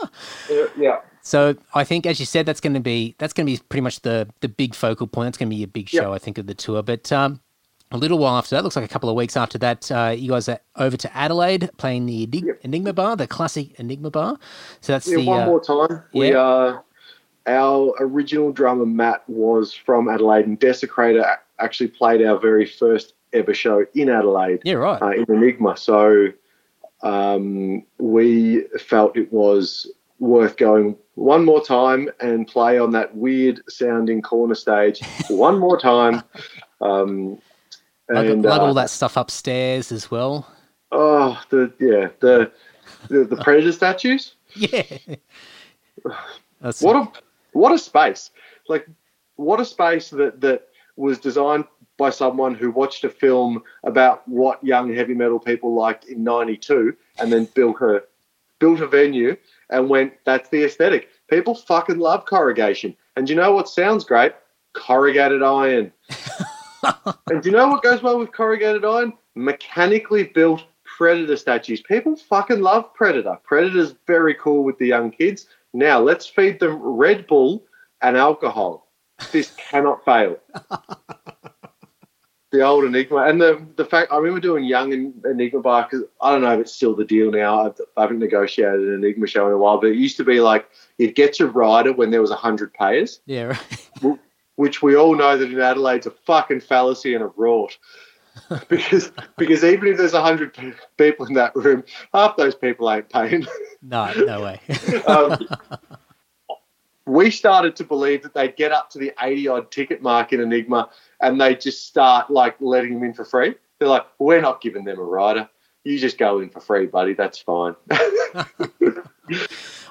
yeah. So I think, as you said, that's going to be that's going to be pretty much the the big focal point. That's going to be a big show, yep. I think, of the tour. But um, a little while after that, looks like a couple of weeks after that, uh, you guys are over to Adelaide playing the yep. Enigma Bar, the classic Enigma Bar. So that's yeah, the one uh, more time. Yeah. We our original drummer Matt was from Adelaide, and Desecrator actually played our very first ever show in Adelaide. Yeah, right. Uh, in Enigma, so um, we felt it was worth going one more time and play on that weird sounding corner stage one more time. Um, and uh, all that stuff upstairs as well. Oh, the yeah the the, the predator statues. Yeah. That's what a what a space! Like what a space that that was designed by someone who watched a film about what young heavy metal people liked in '92, and then built a built a venue and went, "That's the aesthetic." People fucking love corrugation, and you know what sounds great? Corrugated iron. and do you know what goes well with corrugated iron? Mechanically built Predator statues. People fucking love Predator. Predator's very cool with the young kids. Now let's feed them Red Bull and alcohol. This cannot fail. the old Enigma and the the fact I remember doing Young Enigma bar because I don't know if it's still the deal now. I've, I haven't negotiated an Enigma show in a while, but it used to be like you'd get your rider when there was a hundred payers. Yeah, right. which we all know that in Adelaide's a fucking fallacy and a rort. Because because even if there's a hundred people in that room, half those people ain't paying. No, no way. um, we started to believe that they'd get up to the 80 odd ticket mark in Enigma and they just start like letting them in for free. They're like, we're not giving them a rider. You just go in for free, buddy. That's fine.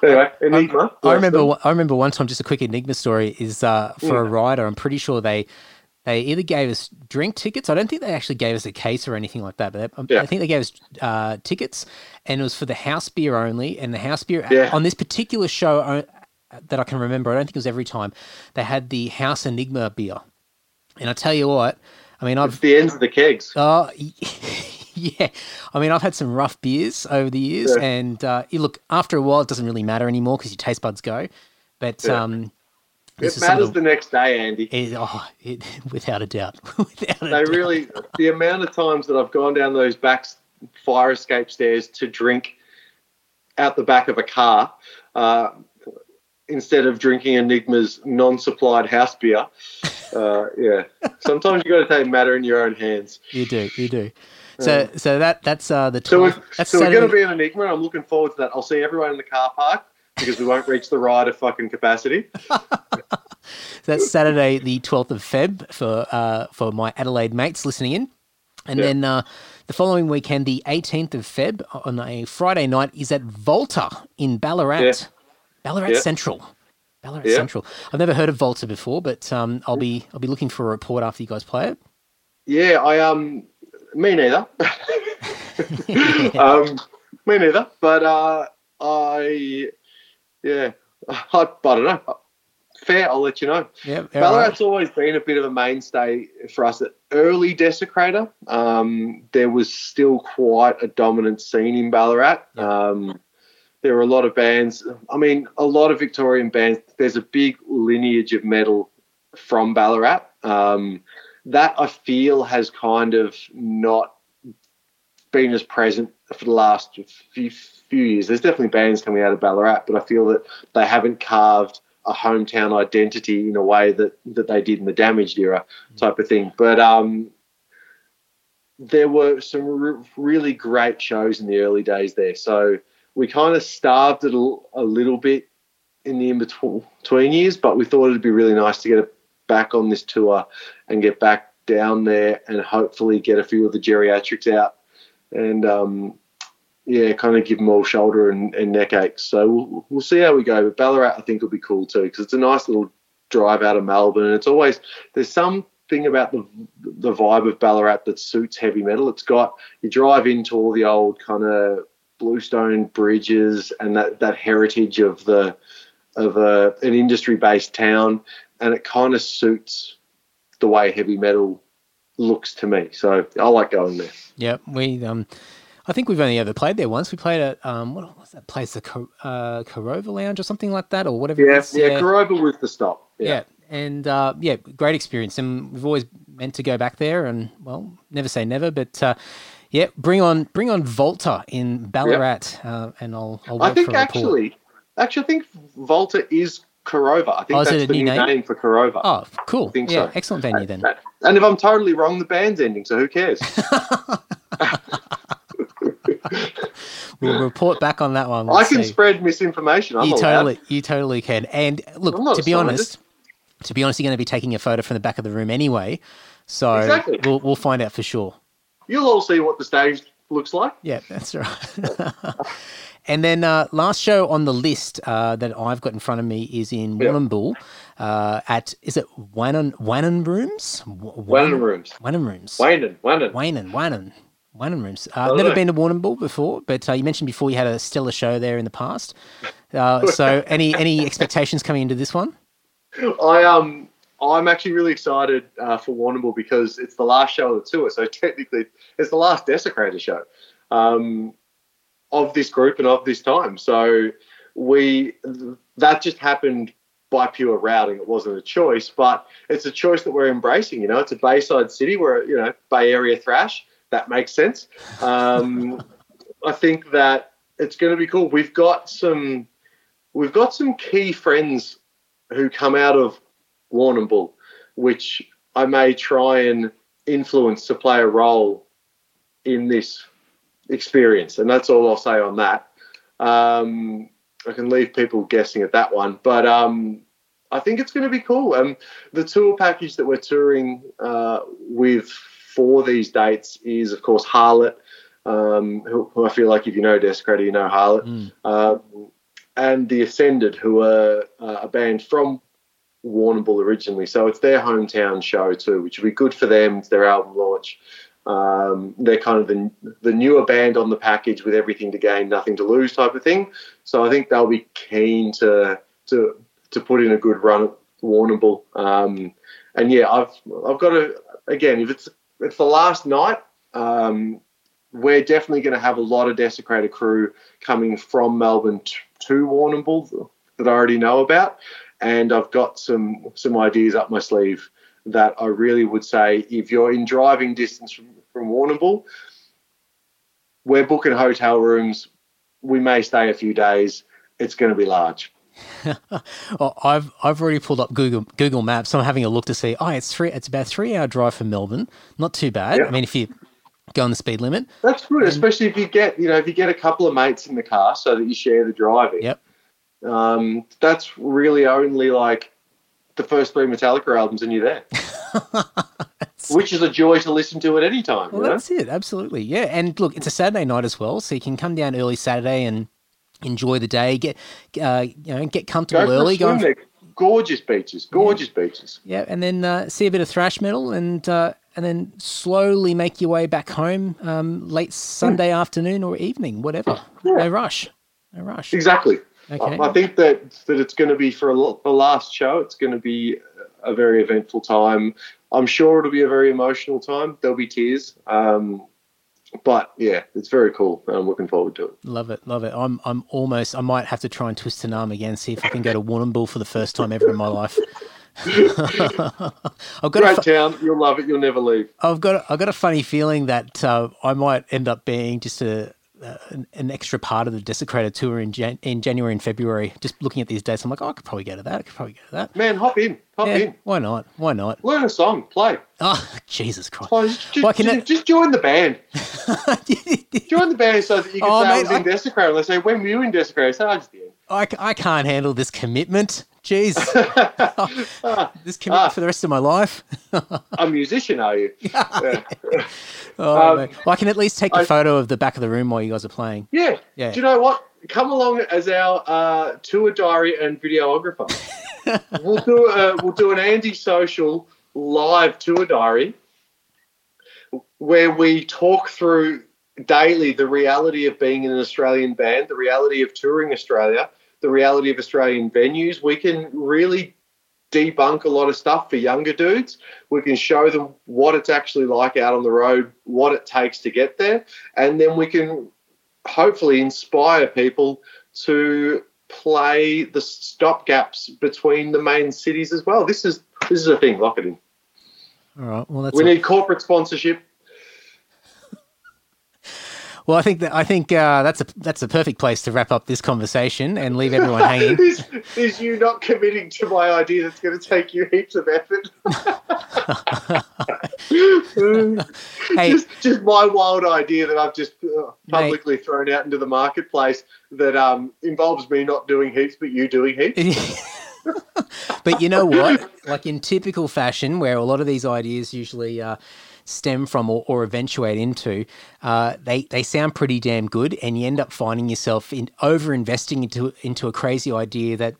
anyway, Enigma. I, I remember. I remember one time. Just a quick Enigma story is uh, for yeah. a rider. I'm pretty sure they They either gave us drink tickets. I don't think they actually gave us a case or anything like that, but Yeah. I think they gave us uh, tickets, and it was for the house beer only. And the house beer Yeah. on this particular show uh, that I can remember, I don't think it was every time. They had the House Enigma beer, and I tell you what, I mean, I've It's the ends of the kegs. Oh, yeah. I mean, I've had some rough beers over the years, Yeah. and uh, you look after a while, it doesn't really matter anymore because your taste buds go. But um, this It matters of the next day, Andy. it, oh, it, without a doubt, without a They doubt. really, the amount of times that I've gone down those back fire escape stairs to drink out the back of a car uh, instead of drinking Enigma's non-supplied house beer. Uh, yeah, sometimes you got to take matter in your own hands. you do, you do. So, so that that's uh, the So, we're, 12th. That's so we're going to be an Enigma. I'm looking forward to that. I'll see everyone in the car park because we won't reach the ride of fucking capacity. That's Saturday, the twelfth of Feb for uh, for my Adelaide mates listening in, and Yeah. then uh, the following weekend, the eighteenth of Feb, on a Friday night, is at Volta in Ballarat, Yeah. Ballarat Yeah. Central. Ballarat. Central. I've never heard of Volta before, but um, I'll be I'll be looking for a report after you guys play it. Yeah, I um, me neither. um, me neither. But uh, I, yeah, I, I don't know. Fair, I'll let you know. Yeah, all right. Ballarat's always been a bit of a mainstay for us. Early Desecrator, um, there was still quite a dominant scene in Ballarat. Um, there were a lot of bands. I mean, a lot of Victorian bands. There's a big lineage of metal from Ballarat. Um, that I feel has kind of not been as present for the last few, few years. There's definitely bands coming out of Ballarat, but I feel that they haven't carved a hometown identity in a way that, that they did in the damaged era type of thing. But um, there were some re- really great shows in the early days there. So we kind of starved it a, a little bit in the in between years, but we thought it'd be really nice to get back on this tour and get back down there and hopefully get a few of the geriatrics out and um, yeah, kind of give them all shoulder and, and neck aches. So we'll, we'll see how we go. But Ballarat, I think, will be cool too because it's a nice little drive out of Melbourne. And it's always there's something about the the vibe of Ballarat that suits heavy metal. It's got you drive into all the old kind of bluestone bridges and that that heritage of the of a, an industry based town, and it kind of suits the way heavy metal looks to me. So I like going there. Yeah, we um, I think we've only ever played there once. We played at um, what was that place, the Co- uh, Corova Lounge or something like that, or whatever. Yeah, yeah, Corova was the stop. yeah, Yeah. and uh, yeah, great experience, and we've always meant to go back there, and well, never say never, but uh, yeah, bring on bring on Volta in Ballarat, uh, and I'll I'll I think actually, actually, I think Volta is Corova. I think Oh, that's the new name? name? for Corova. Oh, cool! think yeah, so. excellent venue then. And if I'm totally wrong, the band's ending, so who cares? We'll report back on that one. I We'll can see. spread misinformation. I'm you allowed. totally, you totally can. And look, to be honest, to be honest, you're going to be taking a photo from the back of the room anyway, so Exactly. we'll we'll find out for sure. You'll all see what the stage looks like. Yeah, that's right. and then uh, last show on the list uh, that I've got in front of me is in Yeah. Warrnambool uh, at is it Wannon Wannon Rooms? W- Wannon Rooms. Wannon Rooms. Wanon, Wanon. Wannon, Wannon, Wannon Rooms. Uh, Oh, I've never no. been to Warrnambool before, but uh, you mentioned before you had a stellar show there in the past. Uh, so, any any expectations coming into this one? I um I'm actually really excited uh, for Warrnambool because it's the last show of the tour. So technically, it's the last Desecrator show um, of this group and of this time. So we that just happened by pure routing. It wasn't a choice, but it's a choice that we're embracing. You know, it's a Bayside city. We're you know Bay Area thrash. That makes sense. Um, I think that it's going to be cool. We've got some we've got some key friends who come out of Warrnambool, which I may try and influence to play a role in this experience. And that's all I'll say on that. Um, I can leave people guessing at that one, but um, I think it's going to be cool. Um, the tour package that we're touring uh, with for these dates is, of course, Harlot, um, who, who I feel like if you know Desecrator, you know Harlot Mm. um, and the Ascended, who are uh, a band from Warrnambool originally, so it's their hometown show too, which will be good for them. It's their album launch. Um, they're kind of the, the newer band on the package with everything to gain, nothing to lose type of thing. So I think they'll be keen to to to put in a good run at Warrnambool. Um, and yeah, I've I've got to again if it's it's the last night. Um, we're definitely going to have a lot of Desecrator crew coming from Melbourne to, to Warrnambool that I already know about, and I've got some some ideas up my sleeve that I really would say if you're in driving distance from, from Warrnambool, we're booking hotel rooms. We may stay a few days. It's going to be large. well, I've I've already pulled up Google Google Maps. I'm having a look to see. Oh, it's three. It's about three hour drive from Melbourne. Not too bad. Yep. I mean, if you go on the speed limit, That's good, especially if you get you know if you get a couple of mates in the car so that you share the driving. Yep. Um, that's really only like the first three Metallica albums, and you're there, which is a joy to listen to at any time. Well, you know? that's it. Absolutely. Yeah. And look, it's a Saturday night as well, so you can come down early Saturday and enjoy the day. Get uh, you know get comfortable for early. swim and- Gorgeous beaches, gorgeous beaches. yeah, and then uh, see a bit of thrash metal and. Uh, and then slowly make your way back home um, late Sunday afternoon or evening, whatever. No rush. No rush. Exactly. Okay. I, I think that that it's going to be for a the last show. It's going to be a very eventful time. I'm sure it'll be a very emotional time. There'll be tears. Um, but yeah, it's very cool. I'm looking forward to it. Love it, love it. I'm I'm almost. I might have to try and twist an arm again, see if I can go to Warrnambool for the first time ever in my life. I've got Great fu- town. You'll love it. You'll never leave. I've got a, I've got a funny feeling that uh, I might end up being just a uh, an, an extra part of the Desecrator tour in Jan- in January and February. Just looking at these dates, I'm like, oh, I could probably go to that. I could probably go to that. Man, hop in. Hop Yeah, in. why not? Why not? Learn a song. Play. Oh, Jesus Christ! Just, just, Why can just, it- just join the band. Join the band so that you can Oh, say mate, I was in I- Desecrator. And they say, when were you in Desecrator? I say, I was the end. I, I can't handle this commitment. Jeez, this commitment Ah. for the rest of my life. A musician, are you? yeah. Oh, Um. Well, I can at least take a photo of the back of the room while you guys are playing. Yeah. Yeah. Do you know what? Come along as our uh, tour diary and videographer. we'll do a, we'll do an anti-social live tour diary where we talk through daily the reality of being in an Australian band, the reality of touring Australia, the reality of Australian venues. We can really debunk a lot of stuff for younger dudes. We can show them what it's actually like out on the road, what it takes to get there, and then we can hopefully inspire people to play the stop gaps between the main cities as well. This is this is a thing. Lock it in. All right. Well, that's We need corporate sponsorship. Well. I think that I think uh, that's a that's a perfect place to wrap up this conversation and leave everyone hanging. is, is you not committing to my idea that's going to take you heaps of effort? Hey. just, just my wild idea that I've just uh, publicly thrown out into the marketplace that um, involves me not doing heaps, but you doing heaps. but you know what? Like in typical fashion, where a lot of these ideas usually uh, stem from or, or eventuate into, uh, they they sound pretty damn good, and you end up finding yourself in over investing into into a crazy idea that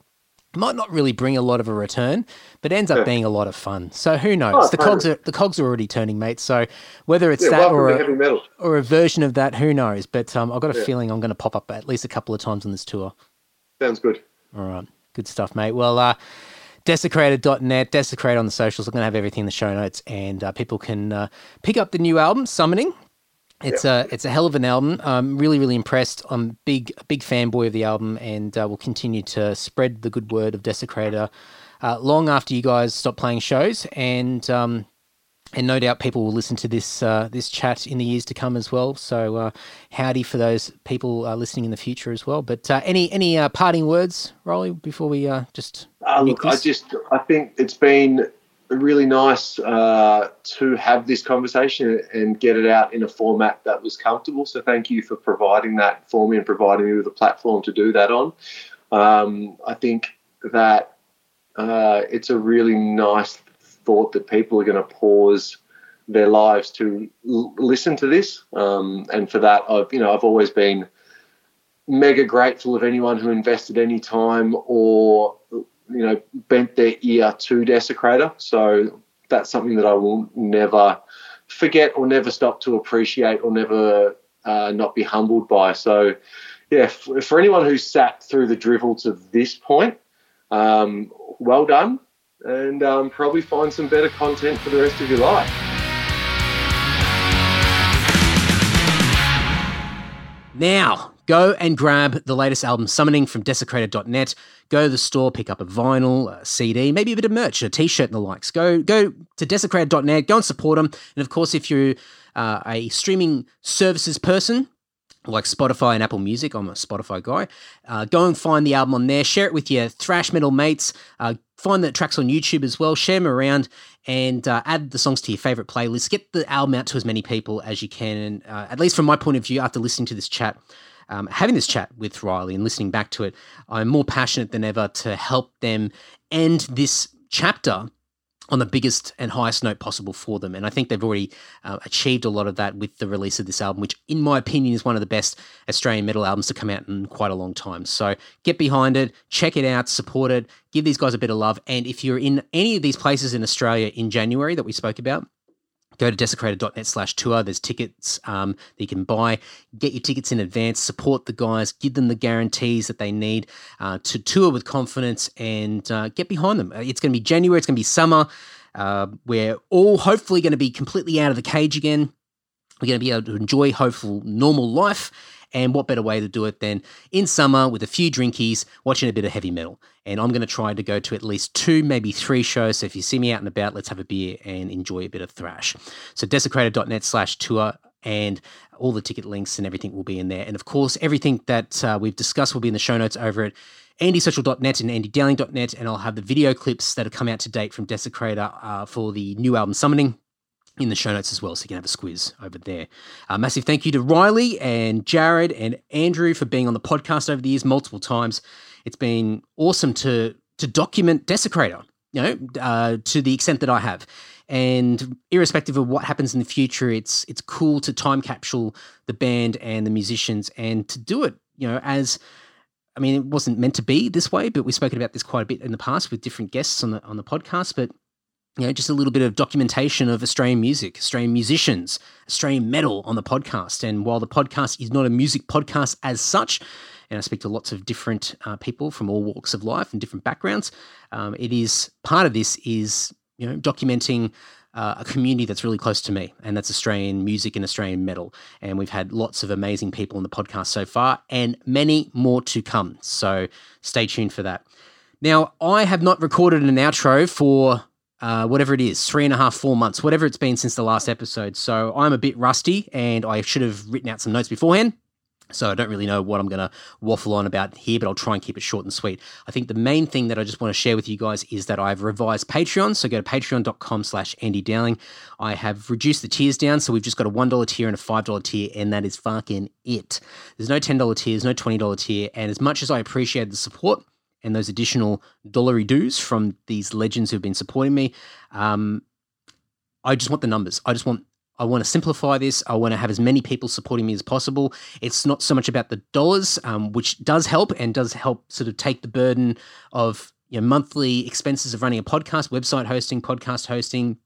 might not really bring a lot of a return, but ends up Yeah. being a lot of fun. So who knows? Oh, the cogs are the cogs are already turning, mate. So whether it's Yeah, that or a, heavy metal. or a version of that, who knows? But um, I've got a Yeah. feeling I'm going to pop up at least a couple of times on this tour. Sounds good. All right. Good stuff, mate. Well, uh, desecrator.net, desecrate on the socials. I'm going to have everything in the show notes, and uh, people can uh, pick up the new album, Summoning. It's a it's a hell of an album. I'm really really impressed. I'm big a big fanboy of the album, and uh, will continue to spread the good word of Desecrator uh, long after you guys stop playing shows, and um, and no doubt people will listen to this uh, this chat in the years to come as well. So uh, howdy for those people uh, listening in the future as well. But uh, any any uh, parting words, Riley, before we uh, just Uh, look, I just I think it's been really nice uh, to have this conversation and get it out in a format that was comfortable. So thank you for providing that for me and providing me with a platform to do that on. Um, I think that uh, it's a really nice thought that people are going to pause their lives to l- listen to this, um, and for that, I've you know I've always been mega grateful of anyone who invested any time or you know, bent their ear to Desecrator. So that's something that I will never forget or never stop to appreciate or never uh, not be humbled by. So, yeah, for, for anyone who's sat through the drivel to this point, um, well done, and um, probably find some better content for the rest of your life. Now, go and grab the latest album, Summoning from Desecrator.net. Go to the store, pick up a vinyl, a CD, maybe a bit of merch, a t-shirt and the likes. Go go to Desecrator.net, go and support them. And of course, if you're uh, a streaming services person, like Spotify and Apple Music. I'm a Spotify guy. Uh, go and find the album on there. Share it with your thrash metal mates. Uh, find the tracks on YouTube as well. Share them around and uh, add the songs to your favorite playlist. Get the album out to as many people as you can. And uh, at least from my point of view, after listening to this chat, um, having this chat with Riley and listening back to it, I'm more passionate than ever to help them end this chapter on the biggest and highest note possible for them. And I think they've already uh, achieved a lot of that with the release of this album, which, in my opinion, is one of the best Australian metal albums to come out in quite a long time. So get behind it, check it out, support it, give these guys a bit of love. And if you're in any of these places in Australia in January that we spoke about, go to desecrator.net slash tour. There's tickets um, that you can buy. Get your tickets in advance, support the guys, give them the guarantees that they need uh, to tour with confidence and uh, get behind them. It's going to be January, it's going to be summer. Uh, we're all hopefully going to be completely out of the cage again. We're going to be able to enjoy hopeful normal life and what better way to do it than in summer with a few drinkies, watching a bit of heavy metal. And I'm going to try to go to at least two, maybe three shows. So if you see me out and about, let's have a beer and enjoy a bit of thrash. So desecrator.net slash tour and all the ticket links and everything will be in there. And of course, everything that uh, we've discussed will be in the show notes over at andysocial.net and andydowling.net. And I'll have the video clips that have come out to date from Desecrator uh, for the new album Summoning in the show notes as well, so you can have a squiz over there. Uh, massive thank you to Riley and Jared and Andrew for being on the podcast over the years multiple times. It's been awesome to to document Desecrator, you know, uh, to the extent that I have. And irrespective of what happens in the future, it's it's cool to time capsule the band and the musicians and to do it, you know, as I mean, it wasn't meant to be this way, but we've spoken about this quite a bit in the past with different guests on the on the podcast. But you know, just a little bit of documentation of Australian music, Australian musicians, Australian metal on the podcast. And while the podcast is not a music podcast as such, and I speak to lots of different uh, people from all walks of life and different backgrounds, um, it is part of this is you know documenting uh, a community that's really close to me, and that's Australian music and Australian metal. And we've had lots of amazing people on the podcast so far, and many more to come. So stay tuned for that. Now, I have not recorded an outro for uh, whatever it is, three and a half, four months, whatever it's been since the last episode. So I'm a bit rusty and I should have written out some notes beforehand. So I don't really know what I'm going to waffle on about here, but I'll try and keep it short and sweet. I think the main thing that I just want to share with you guys is that I've revised Patreon. So go to patreon.com slash Andy Dowling. I have reduced the tiers down. So we've just got a $1 tier and a $5 tier, and that is fucking it. There's no $10 tier, there's no $20 tier. And as much as I appreciate the support, and those additional dollary dues from these legends who've been supporting me. Um, I just want the numbers. I just want I want to simplify this. I want to have as many people supporting me as possible. It's not so much about the dollars, um, which does help and does help sort of take the burden of you know, monthly expenses of running a podcast, website hosting, podcast hosting,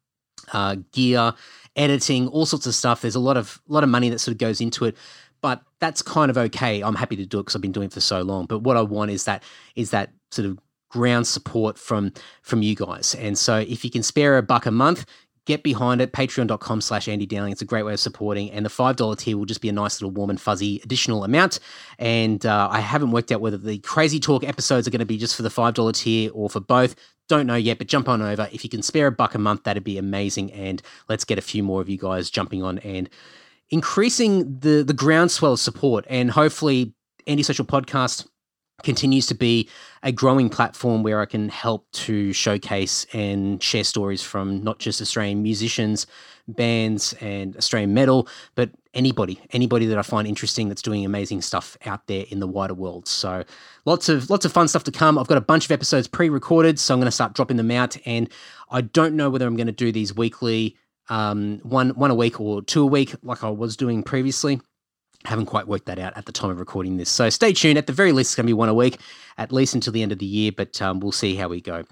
uh, gear, editing, all sorts of stuff. There's a lot of lot of money that sort of goes into it but that's kind of okay. I'm happy to do it because I've been doing it for so long. But what I want is that is that sort of ground support from from you guys. And so if you can spare a buck a month, get behind it. Patreon.com slash Andy Dowling. It's a great way of supporting. And the $5 tier will just be a nice little warm and fuzzy additional amount. And uh, I haven't worked out whether the Crazy Talk episodes are going to be just for the $5 tier or for both. Don't know yet, but jump on over. If you can spare a buck a month, that'd be amazing. And let's get a few more of you guys jumping on and increasing the the groundswell of support, and hopefully, Antisocial Podcast continues to be a growing platform where I can help to showcase and share stories from not just Australian musicians, bands, and Australian metal, but anybody, anybody that I find interesting that's doing amazing stuff out there in the wider world. So lots of lots of fun stuff to come. I've got a bunch of episodes pre-recorded, so I'm going to start dropping them out, and I don't know whether I'm going to do these weekly um, one one a week or two a week, like I was doing previously. Haven't quite worked that out at the time of recording this. So stay tuned. At the very least, it's going to be one a week, at least until the end of the year, but um, we'll see how we go.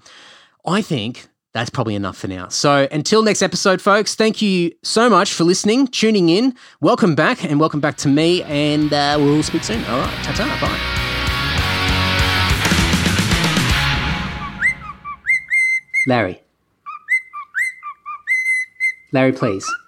I think that's probably enough for now. So until next episode, folks, thank you so much for listening, tuning in. Welcome back, and welcome back to me, and uh, we'll speak soon. All right, ta ta, bye. Larry. Larry, please.